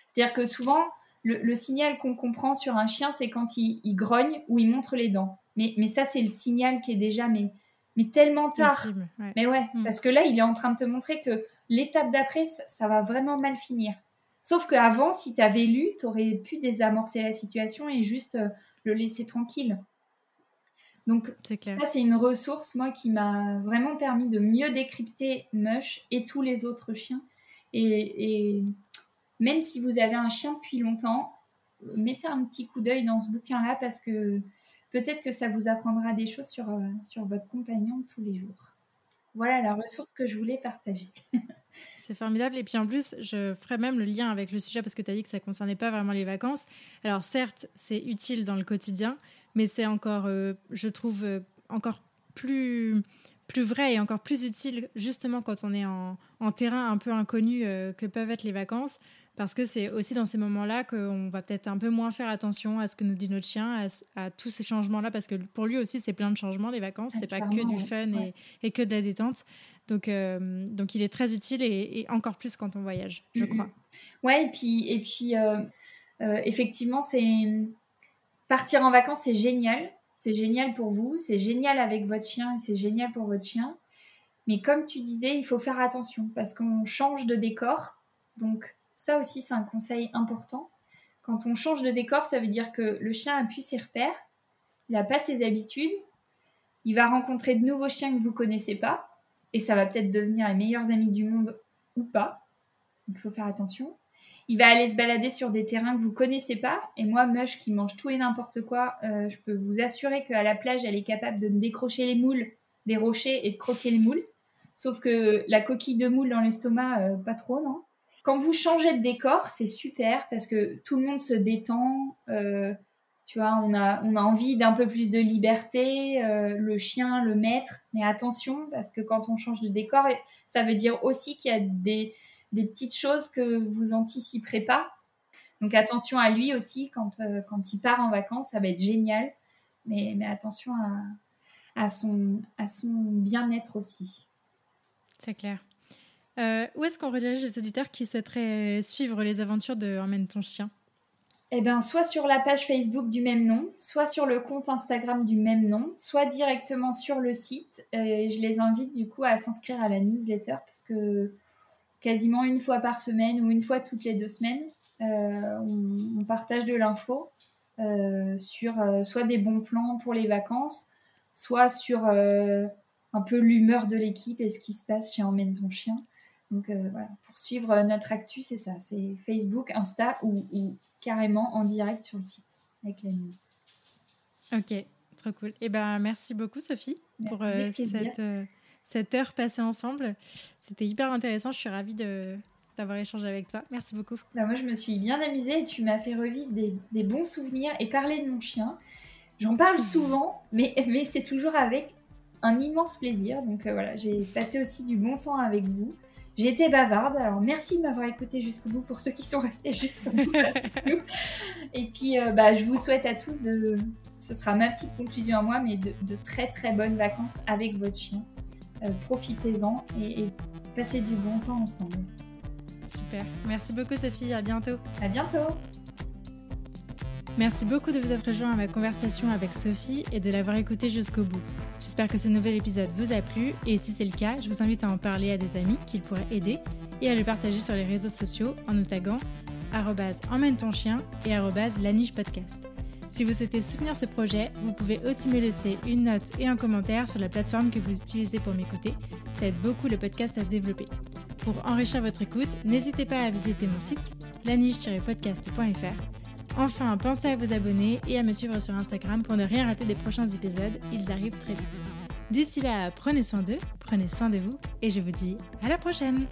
C'est-à-dire que souvent, le, signal qu'on comprend sur un chien, c'est quand il, grogne ou il montre les dents. Mais, mais ça, c'est le signal qui est déjà mais, mais tellement tard. Mais ouais, hmm. parce que là, il est en train de te montrer que l'étape d'après, ça, va vraiment mal finir. Sauf qu'avant, si tu avais lu, tu aurais pu désamorcer la situation et juste euh, le laisser tranquille. Donc, ça, c'est une ressource, moi, qui m'a vraiment permis de mieux décrypter Mush et tous les autres chiens. Et, et même si vous avez un chien depuis longtemps, mettez un petit coup d'œil dans ce bouquin-là parce que peut-être que ça vous apprendra des choses sur, euh, sur votre compagnon tous les jours. Voilà la ressource que je voulais partager. (laughs) C'est formidable. Et puis en plus, je ferai même le lien avec le sujet parce que tu as dit que ça ne concernait pas vraiment les vacances. Alors certes, c'est utile dans le quotidien, mais c'est encore, euh, je trouve, euh, encore plus plus vrai et encore plus utile justement quand on est en, terrain un peu inconnu euh, que peuvent être les vacances. Parce que c'est aussi dans ces moments-là qu'on va peut-être un peu moins faire attention à ce que nous dit notre chien, à, tous ces changements-là, parce que pour lui aussi, c'est plein de changements, les vacances. c'est pas que du fun et, que de la détente. Donc, euh, donc il est très utile et, encore plus quand on voyage, je crois. Ouais, et puis, et puis euh, euh, effectivement, c'est partir en vacances, c'est génial. C'est génial pour vous, c'est génial avec votre chien et c'est génial pour votre chien. Mais comme tu disais, il faut faire attention parce qu'on change de décor. Donc, ça aussi, c'est un conseil important. Quand on change de décor, ça veut dire que le chien a plus ses repères, il n'a pas ses habitudes, il va rencontrer de nouveaux chiens que vous ne connaissez pas, et ça va peut-être devenir les meilleurs amis du monde ou pas. il faut faire attention. Il va aller se balader sur des terrains que vous connaissez pas. Et moi, Mush, qui mange tout et n'importe quoi, euh, je peux vous assurer qu'à la plage, elle est capable de décrocher les moules des rochers et de croquer les moules. Sauf que la coquille de moule dans l'estomac, euh, pas trop, non quand vous changez de décor, c'est super parce que tout le monde se détend. Euh, tu vois, on a, on a envie d'un peu plus de liberté, le chien, le maître. Mais attention, parce que quand on change de décor, ça veut dire aussi qu'il y a des, des, petites choses que vous anticiperez pas. Donc attention à lui aussi, quand, euh, quand il part en vacances, ça va être génial. Mais, mais attention à, à son, à son bien-être aussi. C'est clair. Euh, où est-ce qu'on redirige les auditeurs qui souhaiteraient suivre les aventures de Emmène ton chien? Eh bien, soit sur la page Facebook du même nom, soit sur le compte Instagram du même nom, soit directement sur le site. Et je les invite du coup à s'inscrire à la newsletter parce que quasiment une fois par semaine ou une fois toutes les deux semaines, euh, on, partage de l'info euh, sur soit des bons plans pour les vacances, soit sur un peu l'humeur de l'équipe et ce qui se passe chez Emmène ton chien. Donc euh, voilà, pour suivre notre actu, c'est ça, c'est Facebook, Insta ou, carrément en direct sur le site avec la news. Ok, trop cool. Et eh ben merci beaucoup Sophie pour euh, cette, euh, cette, heure passée ensemble. C'était hyper intéressant. Je suis ravie de d'avoir échangé avec toi. Merci beaucoup. Bah, moi, je me suis bien amusée et tu m'as fait revivre des, des, bons souvenirs et parler de mon chien. J'en parle souvent, mais, mais c'est toujours avec un immense plaisir. Donc voilà, j'ai passé aussi du bon temps avec vous. J'ai été bavarde, alors merci de m'avoir écouté jusqu'au bout pour ceux qui sont restés jusqu'au bout. (laughs) Et puis, euh, bah, je vous souhaite à tous de, ce sera ma petite conclusion à moi, mais de, très très bonnes vacances avec votre chien. Euh, profitez-en et, et passez du bon temps ensemble. Super. Merci beaucoup Sophie, à bientôt. À bientôt. Merci beaucoup de vous être rejoint à ma conversation avec Sophie et de l'avoir écoutée jusqu'au bout. J'espère que ce nouvel épisode vous a plu et si c'est le cas, je vous invite à en parler à des amis qu'il pourrait aider et à le partager sur les réseaux sociaux en nous taguant emmène ton chien et laniche podcast. Si vous souhaitez soutenir ce projet, vous pouvez aussi me laisser une note et un commentaire sur la plateforme que vous utilisez pour m'écouter. Ça aide beaucoup le podcast à développer. Pour enrichir votre écoute, n'hésitez pas à visiter mon site laniche-podcast.fr Enfin, pensez à vous abonner et à me suivre sur Instagram pour ne rien rater des prochains épisodes, ils arrivent très vite. D'ici là, prenez soin d'eux, prenez soin de vous et je vous dis à la prochaine